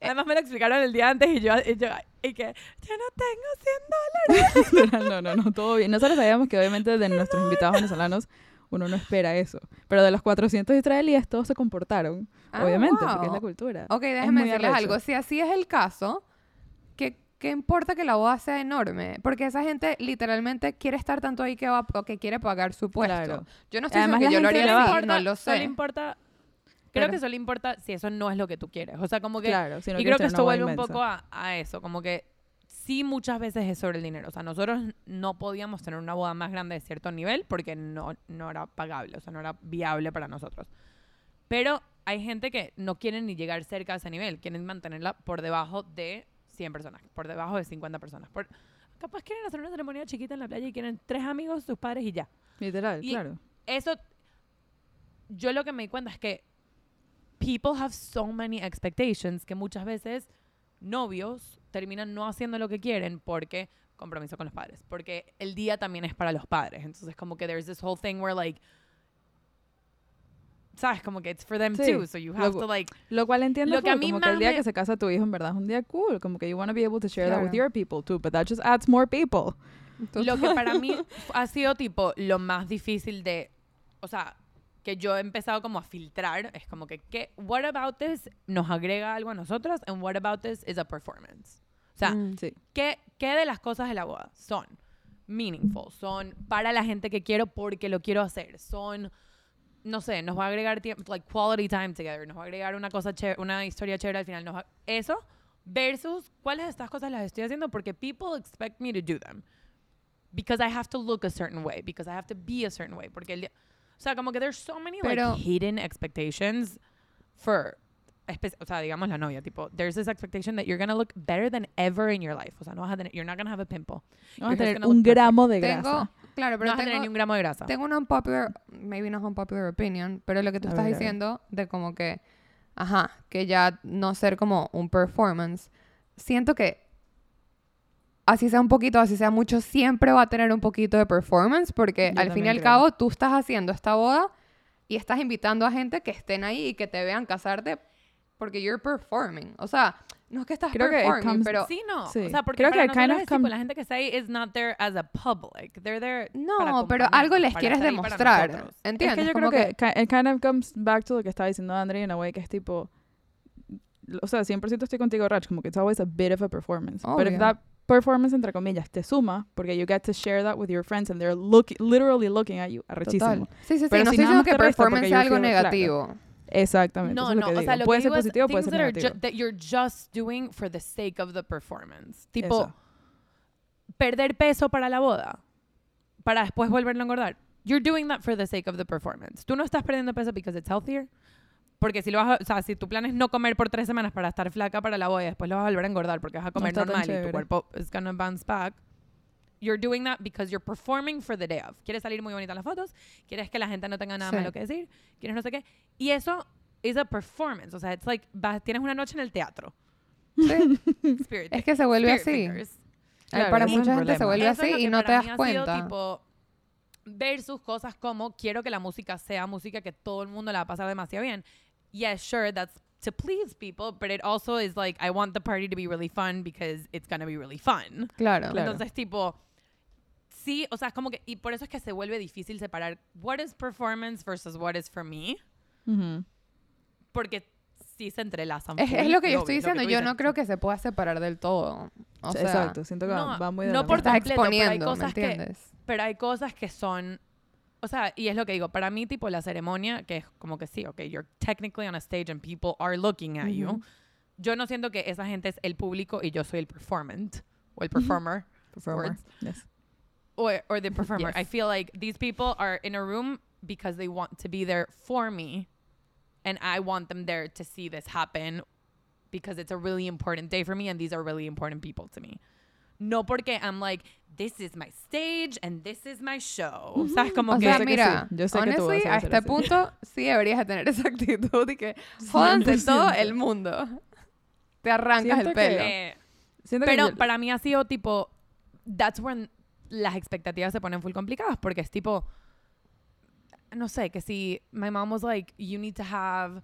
Además me lo explicaron el día antes y yo, y yo y que yo no tengo 100 dólares. [LAUGHS] no, no, no, todo bien. Nosotros sabíamos que obviamente de nuestros invitados venezolanos uno no espera eso. Pero de los 400 israelíes todos se comportaron, Ah, obviamente, porque es wow. la cultura. Ok, déjenme decirles arrecho. algo. Si así es el caso, ¿qué, ¿qué importa que la boda sea enorme? Porque esa gente literalmente quiere estar tanto ahí que, va, que quiere pagar su puesto. Claro. Yo no estoy Además, diciendo que yo lo haría le no lo sé. importa, creo Pero- que solo importa si eso no es lo que tú quieres. O sea, como que Claro, si no y creo que esto vuelve un inmensa. poco a, a eso, como que sí muchas veces es sobre el dinero. O sea, nosotros no podíamos tener una boda más grande de cierto nivel porque no, no era pagable, o sea, no era viable para nosotros. Pero hay gente que no quiere ni llegar cerca de ese nivel, quieren mantenerla por debajo de 100 personas, por debajo de 50 personas. Por, capaz quieren hacer una ceremonia chiquita en la playa y quieren tres amigos, sus padres y ya. Literal, Y- claro. Eso, yo lo que me di cuenta es que people have so many expectations que muchas veces novios terminan no haciendo lo que quieren porque compromiso con los padres, porque el día también es para los padres. Entonces como que there's this whole thing where like sabes como que it's for them Sí, too, so you have lo- to like Lo cual entiendo Lo que a mí como que el día me- que se casa tu hijo en verdad es un día cool, como que you want to be able to share that with Claro. your people too, but that just adds more people. Lo que para mí ha sido tipo lo más difícil de, o sea, que yo he empezado como a filtrar, es como que, ¿qué, what about this nos agrega algo a nosotros and what about this is a performance? O sea, Mm. Sí. ¿qué, ¿qué de las cosas de la boda son meaningful? Son para la gente que quiero porque lo quiero hacer. Son, no sé, nos va a agregar tiempo, like quality time together, nos va a agregar una cosa chévere, una historia chévere al final. Nos va- eso versus cuáles de estas cosas las estoy haciendo porque people expect me to do them. Because I have to look a certain way, because I have to be a certain way. Porque el día- o sea, como que there's so many Pero- like hidden expectations for o sea, digamos la novia, tipo, there's this expectation that you're gonna look better than ever in your life. O sea, no vas a tener, you're not gonna have a pimple. Vamos a You're just tener gonna un gramo de Tengo, grasa. claro, no pero vas a tener tengo, ni un gramo de grasa. tengo una unpopular, maybe no es unpopular opinion, pero lo que tú A estás a ver. diciendo de como que, ajá, que ya no ser como un performance, siento que así sea un poquito, así sea mucho, siempre va a tener un poquito de performance porque Yo al fin y al creo. cabo tú estás haciendo esta boda y estás invitando a gente que estén ahí y que te vean casarte porque you're performing. O sea, no es que estás Creo que performing, comes- pero sí, no. Sí. O sea, porque Creo para que kind nosotros of es tipo, la gente que está ahí is not there as a public. They're there para no, pero algo les quieres demostrar. ¿entiendes? Es que yo Como creo que, ki- it kind of comes back to lo que estaba diciendo Andrea en a way que es tipo o sea, 100% estoy contigo, Rach, como que it's always a bit of a performance. But if Obvio. that performance, entre comillas, te suma, porque you get to share that with your friends and they're look, literally looking at you, arrechísimo. Total. Sí, sí, sí. Pero no si estoy diciendo que performance you algo feel- claro. negativo. Exactamente. No, es no, o sea, lo puede que ser digo es positivo, puede ser negativo. ju- that you're just doing for the sake of the performance. Tipo, Eso. perder peso para la boda, para después volverlo a engordar. You're doing that for the sake of the performance. Tú no estás perdiendo peso because it's healthier. Porque si lo vas a- o sea, si tu plan es no comer por tres semanas para estar flaca para la boda y después lo vas a volver a engordar porque vas a comer tan normal y tu cuerpo is gonna bounce back. You're doing that because you're performing for the day of. Quieres salir muy bonita en las fotos, quieres que la gente no tenga nada Sí. malo que decir, quieres no sé qué. Y eso is a performance. O sea, it's like, vas- tienes una noche en el teatro. [LAUGHS] Spirit, [LAUGHS] Es que se vuelve spirit así. fingers. Ay, Claro, para mucha gente se problema. vuelve Eso es así y no te das cuenta. tipo, versus cosas como quiero que la música sea música que todo el mundo la va a pasar demasiado bien. Yes, sure, that's to please people, but it also is like I want the party to be really fun because it's gonna be really fun. Claro. Claro. Entonces, tipo, sí, o sea, es como que, y por eso es que se vuelve difícil separar what is performance versus what is for me, porque sí se entrelazan. Es, es lo que yo estoy diciendo. Yo dices. no creo que se pueda separar del todo. O sea, Exacto, siento que no, va muy de no la por completo, pero hay exponiendo, ¿me cosas que- entiendes? Pero hay cosas que son, o sea, y es lo que digo, para mí tipo la ceremonia, que es como que sí, ok, you're technically on a stage and people are looking at you. Yo no siento que esa gente es el público y yo soy el performant o el performer [LAUGHS] Performer. words. Yes. or, or the performer. Yes. I feel like these people are in a room because they want to be there for me and I want them there to see this happen because it's a really important day for me and these are really important people to me. No porque I'm like, this is my stage and this is my show. O sea, es como O que... sea, sé que mira, sí, yo sé que tú vas honestly, a a este así. punto sí deberías de tener esa actitud y que [LAUGHS] jódanse todo 100%. el mundo. Te arrancas Siento el que- pelo. eh, que pero yo- para mí ha sido tipo, that's when las expectativas se ponen full complicadas porque es tipo, no sé, que si my mom was like, you need to have,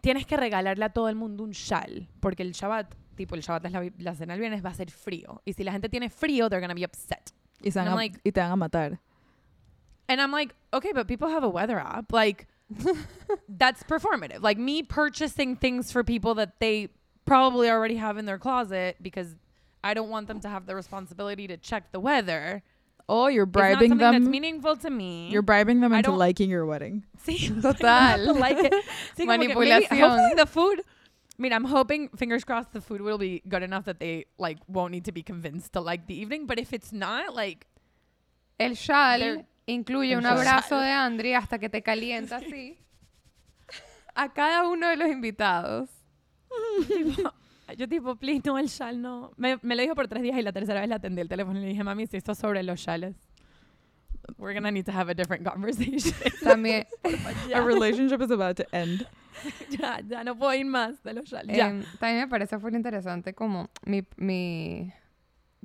tienes que regalarle a todo el mundo un shal porque el Shabbat, tipo el Shabbat es la, la cena del viernes, va a ser frío. Y si la gente tiene frío, they're gonna be upset. y, se van a- like- y te van a matar. And I'm like, okay, but people have a weather app. Like, [LAUGHS] that's performative. Like, me purchasing things for people that they probably already have in their closet because I don't want them to have the responsibility to check the weather. O you're bribing something that's them. meaningful to me. You're bribing them into liking your wedding. [LAUGHS] Sí, Total. [LAUGHS] like it. Como que maybe- Manipulación. hopefully the food, mean, I'm hoping, fingers crossed, the food will be good enough that they like won't need to be convinced to like the evening. But if it's not, like, El chal There- incluye un abrazo de Andri hasta que te calienta así. A cada uno de los invitados. [LAUGHS] yo tipo, please, no, el shal no. Me, me lo dijo por tres días y la tercera vez le atendí el teléfono y le dije, mami, si esto es sobre los shales, we're gonna need to have a different conversation. También, [LAUGHS] Our relationship is about to end. [LAUGHS] ya, ya no puedo ir más de los shales. Ya. em, también me parece full interesante como mi, mi,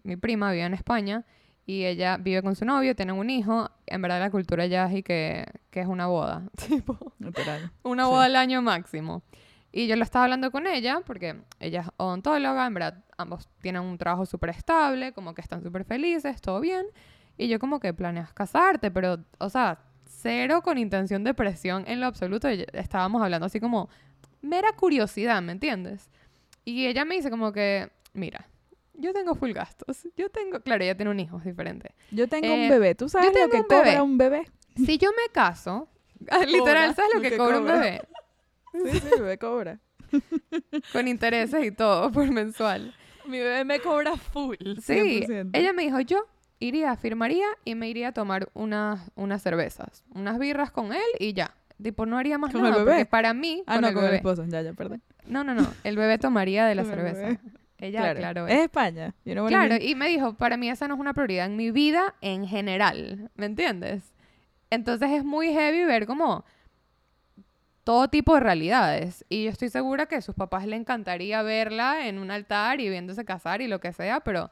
mi prima vive en España y ella vive con su novio, tienen un hijo. En verdad la cultura ya es y que, que es una boda. [LAUGHS] Tipo, Literal. una Sí. boda al año máximo. Y yo lo estaba hablando con ella, porque ella es odontóloga, en verdad ambos tienen un trabajo súper estable, como que están súper felices, todo bien. Y yo como que planeas casarte, pero, o sea, cero con intención de presión en lo absoluto. Estábamos hablando así como mera curiosidad, ¿me entiendes? Y ella me dice como que, mira, yo tengo full gastos. Yo tengo, claro, ella tiene un hijo, es diferente. Yo tengo Eh, un bebé. ¿Tú sabes lo que un bebé. cobra un bebé? Si yo me caso, [LAUGHS] literal, ¿sabes lo que que cobra un bebé? Sí, sí, el bebé cobra. [LAUGHS] Con intereses y todo por mensual. Mi bebé me cobra full. Sí, 100%. ella me dijo, yo iría, firmaría y me iría a tomar unas, unas cervezas, unas birras con él y ya. Tipo, no haría más ¿Con el nada. bebé? Porque para mí, Ah, con no, el con el esposo. Ya, ya, perdón. No, no, no. El bebé tomaría de la el cerveza. bebé. Ella, claro. claro. Es España. You know what I Claro, mean? y me dijo, para mí esa no es una prioridad en mi vida en general, ¿me entiendes? Entonces es muy heavy ver como todo tipo de realidades. Y yo estoy segura que a sus papás le encantaría verla en un altar y viéndose casar y lo que sea, pero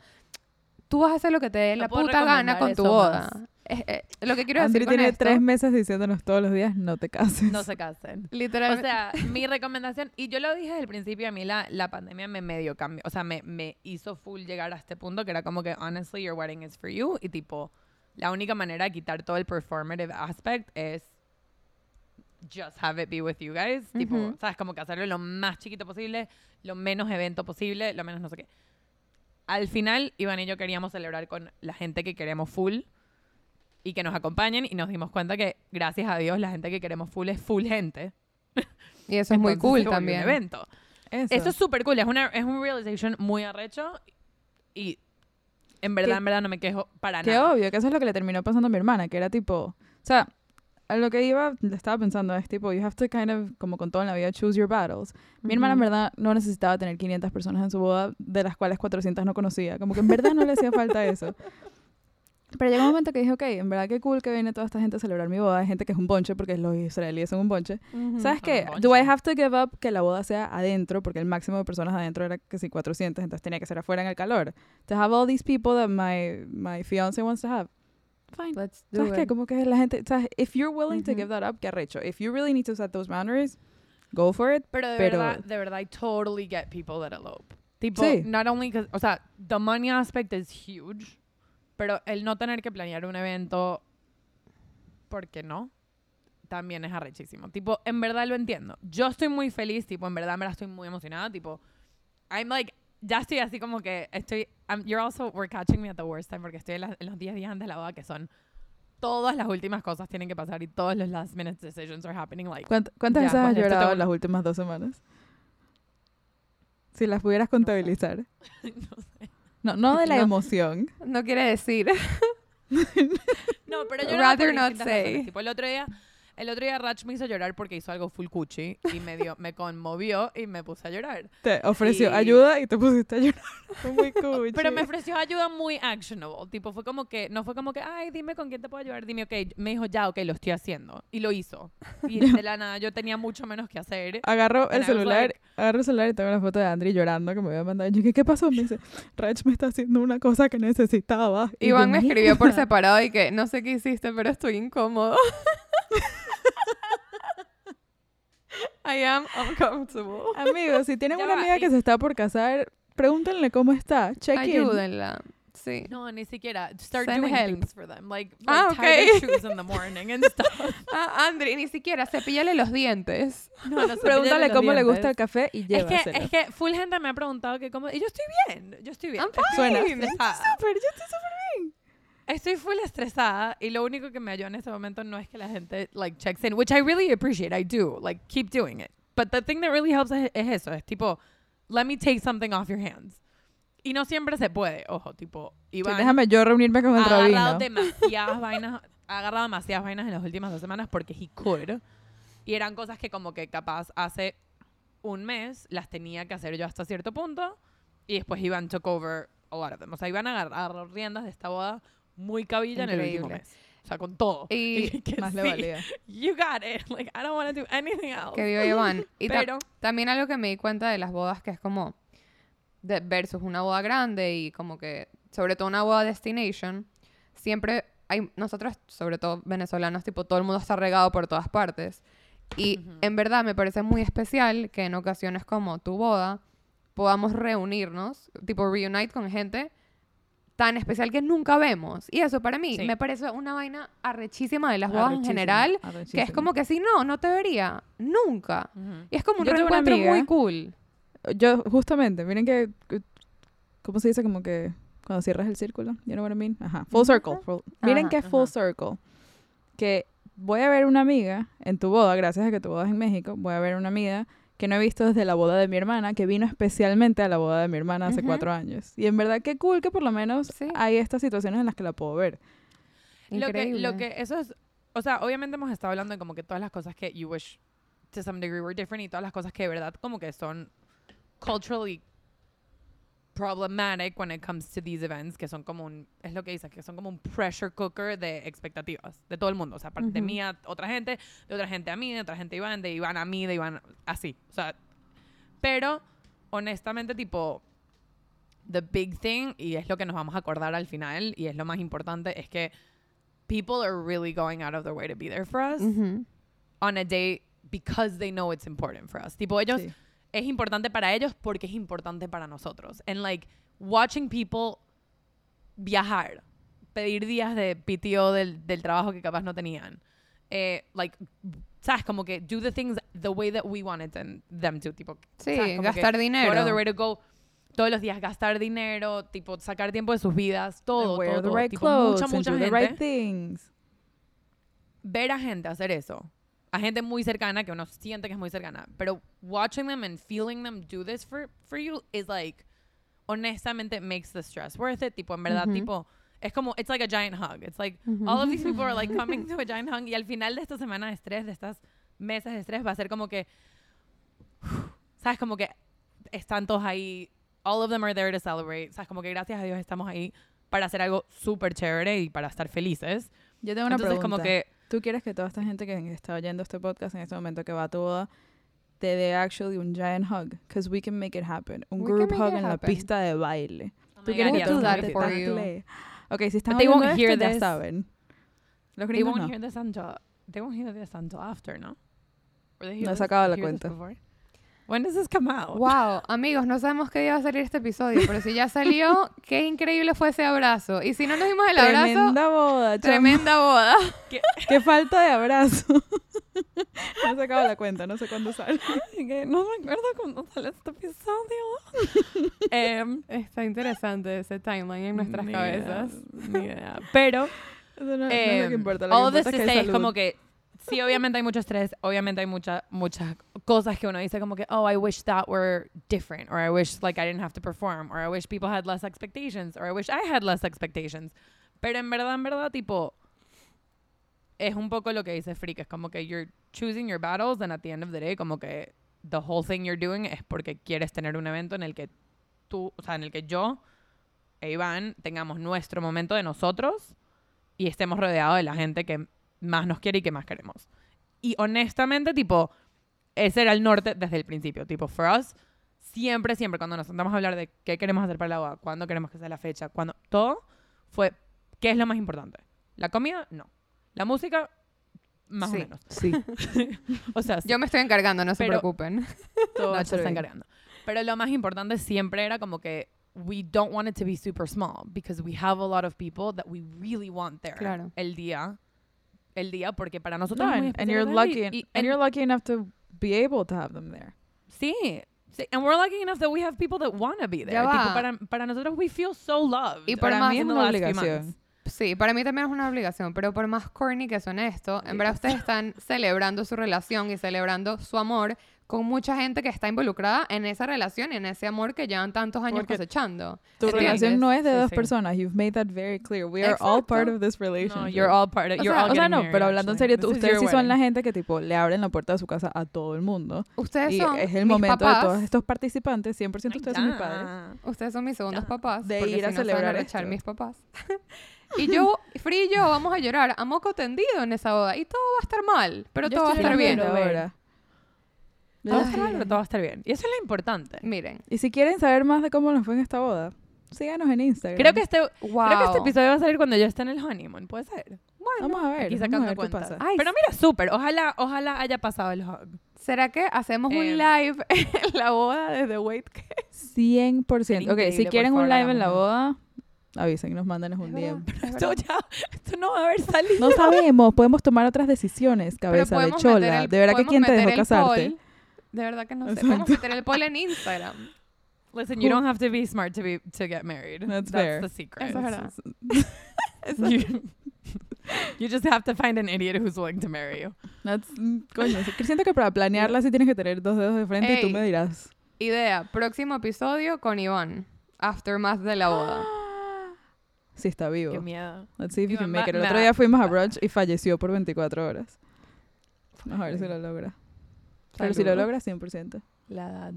tú vas a hacer lo que te dé No la puta gana con tu boda. más. Es- eh, lo que quiero Andri decir con tiene esto, tres meses diciéndonos todos los días, no te cases. No se casen. O literalmente, sea, mi recomendación, y yo lo dije desde el principio, a mí la, la pandemia me medio cambió, o sea, me, me hizo full llegar a este punto que era como que, honestly, your wedding is for you, y tipo, la única manera de quitar todo el performative aspect es just have it be with you guys, tipo, Ujú. sabes, como que hacerlo lo más chiquito posible, lo menos evento posible, lo menos no sé qué. Al final, Iván y yo queríamos celebrar con la gente que queremos full y que nos acompañen y nos dimos cuenta que, gracias a Dios, la gente que queremos full es full gente. [LAUGHS] y eso es muy cool también. Un evento. Eso. Eso es súper cool. Es, una, es un realization muy arrecho. Y en verdad, en verdad no me quejo para nada. obvio, que eso es lo que le terminó pasando a mi hermana, que era tipo, o sea, a lo que iba, le estaba pensando, es tipo, you have to kind of, como con todo en la vida, choose your battles. Mi hermana en verdad no necesitaba tener 500 personas en su boda, de las cuales 400 no conocía, como que en verdad no le hacía falta eso. Pero llegó un momento que dije, ok, en verdad qué cool que viene toda esta gente a celebrar mi boda, hay gente que es un bonche, porque los israelíes son un bonche. ¿Sabes qué? Do I have to give up que la boda sea adentro? Porque el máximo de personas adentro era que si 400, entonces tenía que ser afuera en el calor. To have all these people that my, my fiance wants to have. Fine. Let's do ¿Sabes qué? it. Como que la gente, ¿sabes? If you're willing to give that up, qué arrecho. If you really need to set those boundaries, go for it. Pero de pero- verdad, de verdad, I totally get people that elope. Tipo, Sí. not only o sea, the money aspect is huge, pero el no tener que planear un evento, porque no? También es arrechísimo. Tipo, en verdad lo entiendo. Yo estoy muy feliz, tipo, en verdad, en verdad estoy muy emocionada, tipo, I'm like, ya estoy así como que estoy, you're also, we're catching me at the worst time, porque estoy en, las- en los 10 días antes de la boda, que son todas las últimas cosas tienen que pasar y todos los last minute decisions are happening, like, ¿Cuánt- ¿Cuántas veces has llorado tengo- en las últimas dos semanas? Si las pudieras contabilizar. [LAUGHS] no sé. No, no de la No. emoción. No quiere decir. [LAUGHS] No, pero yo Rather not say. Tipo, el otro día, el otro día Rach me hizo llorar porque hizo algo full cuchi y me dio, me conmovió y me puse a llorar. Te ofreció Y- ayuda y te pusiste a llorar. [LAUGHS] Fue muy cool. [LAUGHS] Pero me ofreció ayuda muy actionable. Tipo, fue como que, no fue como que, ay, dime con quién te puedo ayudar. Dime, ok, me dijo, ya, ok, lo estoy haciendo. Y lo hizo. Y [LAUGHS] de la nada yo tenía mucho menos que hacer. Agarro el celular, like- agarro el celular y tengo una foto de Andri llorando que me había mandado. Yo, ¿qué, ¿qué pasó? Me dice, Rach me está haciendo una cosa que necesitaba. Y Iván me escribió por separado y que no sé qué hiciste, pero estoy incómodo. I am uncomfortable. [LAUGHS] Amigos, si tienen Ya una va, amiga y- que se está por casar, pregúntenle cómo está. Check in. Ayúdenla. Sí. No, ni siquiera. Start Send doing help. things for them. Like, Ah, like tie their shoes in the morning and stuff. [LAUGHS] Ah, Andri, ni siquiera cepíllale los dientes. No, no, [LAUGHS] Pregúntale cómo le gusta dientes. el café y Es llévaselo. que, es que full gente me ha preguntado que cómo... Y yo estoy bien, yo estoy bien. I'm Estoy Suena. estresada. Súper, yo estoy súper bien. Estoy full estresada y lo único que me ayuda en este momento no es que la gente, like, checks in, which I really appreciate, I do. Like, keep doing it. but the thing that really helps es, es eso, es tipo, let me take something off your hands. Y no siempre se puede, ojo, tipo, Sí, Iván déjame yo reunirme con el ha agarrado rabino. demasiadas [LAUGHS] vainas, ha agarrado demasiadas vainas en las últimas dos semanas porque he could. Y eran cosas que como que capaz hace un mes las tenía que hacer yo hasta cierto punto y después Iván took over a lot of them. O sea, Iván agarrar riendas de esta boda muy cabilla en el último Increíble. mes. O sea, con todo. Y [LAUGHS] que Más le sí, valía. You got it. Like, I don't want to do anything else. Que viva Iván. [LAUGHS] Y ta- Pero, también algo que me di cuenta de las bodas que es como de versus una boda grande y como que sobre todo una boda destination siempre hay nosotros sobre todo venezolanos tipo todo el mundo está regado por todas partes y Ujú. en verdad me parece muy especial que en ocasiones como tu boda podamos reunirnos tipo reunite con gente tan especial que nunca vemos y eso para mí Sí. me parece una vaina arrechísima de las bodas en general que es como que si no no te vería nunca y es como un Yo reencuentro muy cool. Yo, justamente, miren que, que- ¿cómo se dice? Como que cuando cierras el círculo, you know what I mean? Ajá, full circle. full- miren Ajá, que full ajá. circle. Que voy a ver una amiga en tu boda, gracias a que tu boda es en México, voy a ver una amiga que no he visto desde la boda de mi hermana, que vino especialmente a la boda de mi hermana hace Ujú. cuatro años. Y en verdad, qué cool que por lo menos Sí. hay estas situaciones en las que la puedo ver. Lo que, Increíble. lo que eso es, o sea, obviamente hemos estado hablando de como que todas las cosas que you wish to some degree were different y todas las cosas que de verdad como que son culturally problematic when it comes to these events, que son como un, es lo que dices, que son como un pressure cooker de expectativas de todo el mundo, o sea, aparte de Ujú. mí a otra gente, de otra gente a mí, de otra gente a Iván, de Iván a mí, de Iván así, o sea, pero honestamente tipo the big thing y es lo que nos vamos a acordar al final y es lo más importante es que people are really going out of their way to be there for us Ujú. on a day because they know it's important for us. Tipo, ellos Sí. Es importante para ellos porque es importante para nosotros. And like watching people viajar, pedir días de PTO del, del trabajo que capaz no tenían. Eh, like, sabes, como que do the things the way that we wanted them, them to. Tipo, Sí, que gastar go dinero. of their way to go todos los días, gastar dinero, tipo, sacar tiempo de sus vidas, todo, wear todo, the todo. right Tipo, clothes mucha, the right things. ver a gente hacer eso, a gente muy cercana que uno siente que es muy cercana, pero watching them and feeling them do this for, for you is like, honestamente, makes the stress worth it. Tipo, en verdad, Ujú. tipo, es como, it's like a giant hug. It's like, all of these people are like [LAUGHS] coming to a giant hug. Y al final de esta semana de estrés, de estas meses de estrés, va a ser como que, [SIGHS] ¿sabes? Como que están todos ahí, all of them are there to celebrate. ¿Sabes? Como que gracias a Dios estamos ahí para hacer algo súper chévere y para estar felices. Yo tengo una Entonces, pregunta. como que ¿Tú quieres que toda esta gente que está oyendo este podcast en este momento que va a tu boda te dé actually un giant hug? Because we can make it happen. Un We group hug en la pista de baile. ¿Tú my quieres que toda for you. Ok, si están oyendo won't esto, ya saben. Los They won't no. hear this until they won't hear this until after, no? Or they hear No this- sacado la cuenta. When does this come out? Wow, amigos, no sabemos qué día va a salir este episodio, pero si ya salió, [LAUGHS] qué increíble fue ese abrazo. Y si no nos dimos el abrazo, Tremenda boda, chamo. tremenda boda. [LAUGHS] Qué falta de abrazo. [LAUGHS] no he sacado la cuenta, no sé cuándo sale. No me acuerdo cuándo sale este episodio. Em, Está interesante ese timeline en nuestras ni cabezas. idea, ni idea. Pero Eso no, no es lo em, que importa. Lo all que this importa to es que es como que sí, obviamente hay mucho estrés, obviamente hay mucha, muchas cosas que uno dice como que, oh, I wish that were different, or I wish like I didn't have to perform, or I wish people had less expectations, or I wish I had less expectations. Pero en verdad, en verdad, tipo, es un poco lo que dice Freak, es como que you're choosing your battles, and at the end of the day, como que the whole thing you're doing es porque quieres tener un evento en el que tú, o sea, en el que yo e Iván tengamos nuestro momento de nosotros y estemos rodeados de la gente que más nos quiere y que más queremos. Y honestamente, tipo, ese era el norte desde el principio. Tipo, for us, siempre, siempre, cuando nos sentamos a hablar de qué queremos hacer para la boda, cuándo queremos que sea la fecha, cuando todo fue, ¿qué es lo más importante? ¿La comida? No. ¿La música? Más Sí. o menos. Sí, [LAUGHS] O sea, sí, Yo me estoy encargando, no se preocupen. [LAUGHS] todo estar está encargando. Pero lo más importante siempre era como que we don't want it to be super small because we have a lot of people that we really want there Claro. el día el día porque para nosotros No, and, and you're lucky, y- y- and you're lucky enough to be able to have them there. sí, sí and we're lucky enough that we have people that want to be there. Tipo, para, para nosotros we feel so loved. Y Para más mí es una obligación. Sí, para mí también es una obligación, pero por más corny que suene esto, en verdad ustedes están celebrando su relación y celebrando su amor con mucha gente que está involucrada en esa relación y en ese amor que llevan tantos años Porque cosechando. Tu ¿Entiendes? relación no es de Sí, dos sí. personas. You've made that very clear. We are all part Exacto. of this relationship. No, you're all part of o you're sea, all o sea, no, married, pero hablando en actually. serio, This is ustedes sí son la gente que tipo le abren la puerta de su casa a todo el mundo. Ustedes Y son es el mis momento papás. de todos estos participantes, 100% ustedes son mis padres. Ustedes son mis segundos Ya. papás. De porque ir a si no celebrar rechar esto. mis papás. [LAUGHS] y yo, Free y yo vamos a llorar a moco tendido en esa boda. Y todo va a estar mal, pero Yo todo va a estar bien. ahora. Todo va a estar Ay. mal, pero todo va a estar bien. Y eso es lo importante. Miren. Y si quieren saber más de cómo nos fue en esta boda, síganos en Instagram. Creo que este Wow. creo que este episodio va a salir cuando yo esté en el honeymoon, puede ser. Vamos a ver, Aquí sacando ver qué cuentas. pasa. Ay, Pero mira, súper. Ojalá, ojalá haya pasado el hug. ¿Será que hacemos un Em, live [LAUGHS] en la boda desde Wait que 100%. Sería Ok, si quieren un live en la boda, avisen, nos mandan un DM. Esto ya, esto no va a haber salido. [LAUGHS] No sabemos, podemos tomar otras decisiones, Pero cabeza de meter chola. el- de verdad que quién te dejó casarte. De verdad que no sé. Exacto. Podemos meter el poll en Instagram. Listen, you don't have to be smart to be to get married. That's That's, fair. the secret. Eso es verdad. [LAUGHS] You, [LAUGHS] you just have to find an idiot who's willing to marry you. That's- coño, sí, siento que para planearla sí tienes que tener dos dedos de frente y tú Ey. me dirás. Idea, próximo episodio con Iván. Aftermath de la boda. [GASPS] Sí está vivo. Qué miedo. Let's see if you can make it. El otro día fuimos a brunch y falleció por 24 horas. Vamos a ver si lo logra. Pero si lo Salud. logra, 100%. La edad.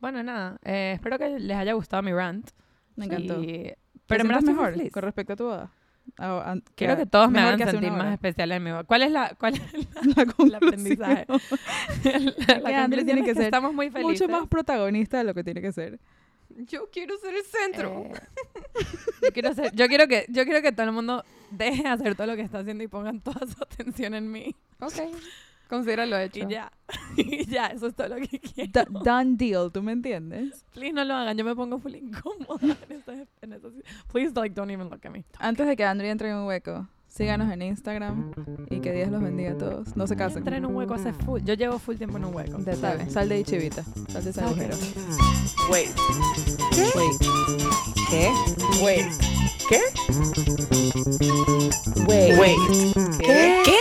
Bueno, nada. eh, espero que les haya gustado mi rant. Me encantó. Y- Pero me mejor feliz. con respecto a tu boda. Ah, an- Quiero que- todos me hagan que sentir más especial en mi boda. ¿Cuál es la, cuál es [LAUGHS] La el conclusión. aprendizaje? [LAUGHS] la, la Que tiene que ser estamos muy felices. Mucho más protagonista de lo que tiene que ser. Yo quiero ser el centro. Eh, [LAUGHS] yo quiero ser, yo quiero que yo quiero que todo el mundo deje de hacer todo lo que está haciendo y pongan toda su atención en mí Ok. Considéralo hecho. y ya [LAUGHS] y ya eso es todo lo que quiero Da- done deal, ¿tú me entiendes? please no lo hagan yo me pongo full incómoda en esa, en please like don't even look at me Antes de que Andrea entre en un hueco, síganos en Instagram y que Dios los bendiga a todos. No se casen. entra en un hueco hace full yo llevo full tiempo en un hueco De Sal, sabe. sal de ahí, chivita. Sal de ese agujero. wait Wait. ¿qué? wait ¿qué? wait wait ¿qué? ¿qué?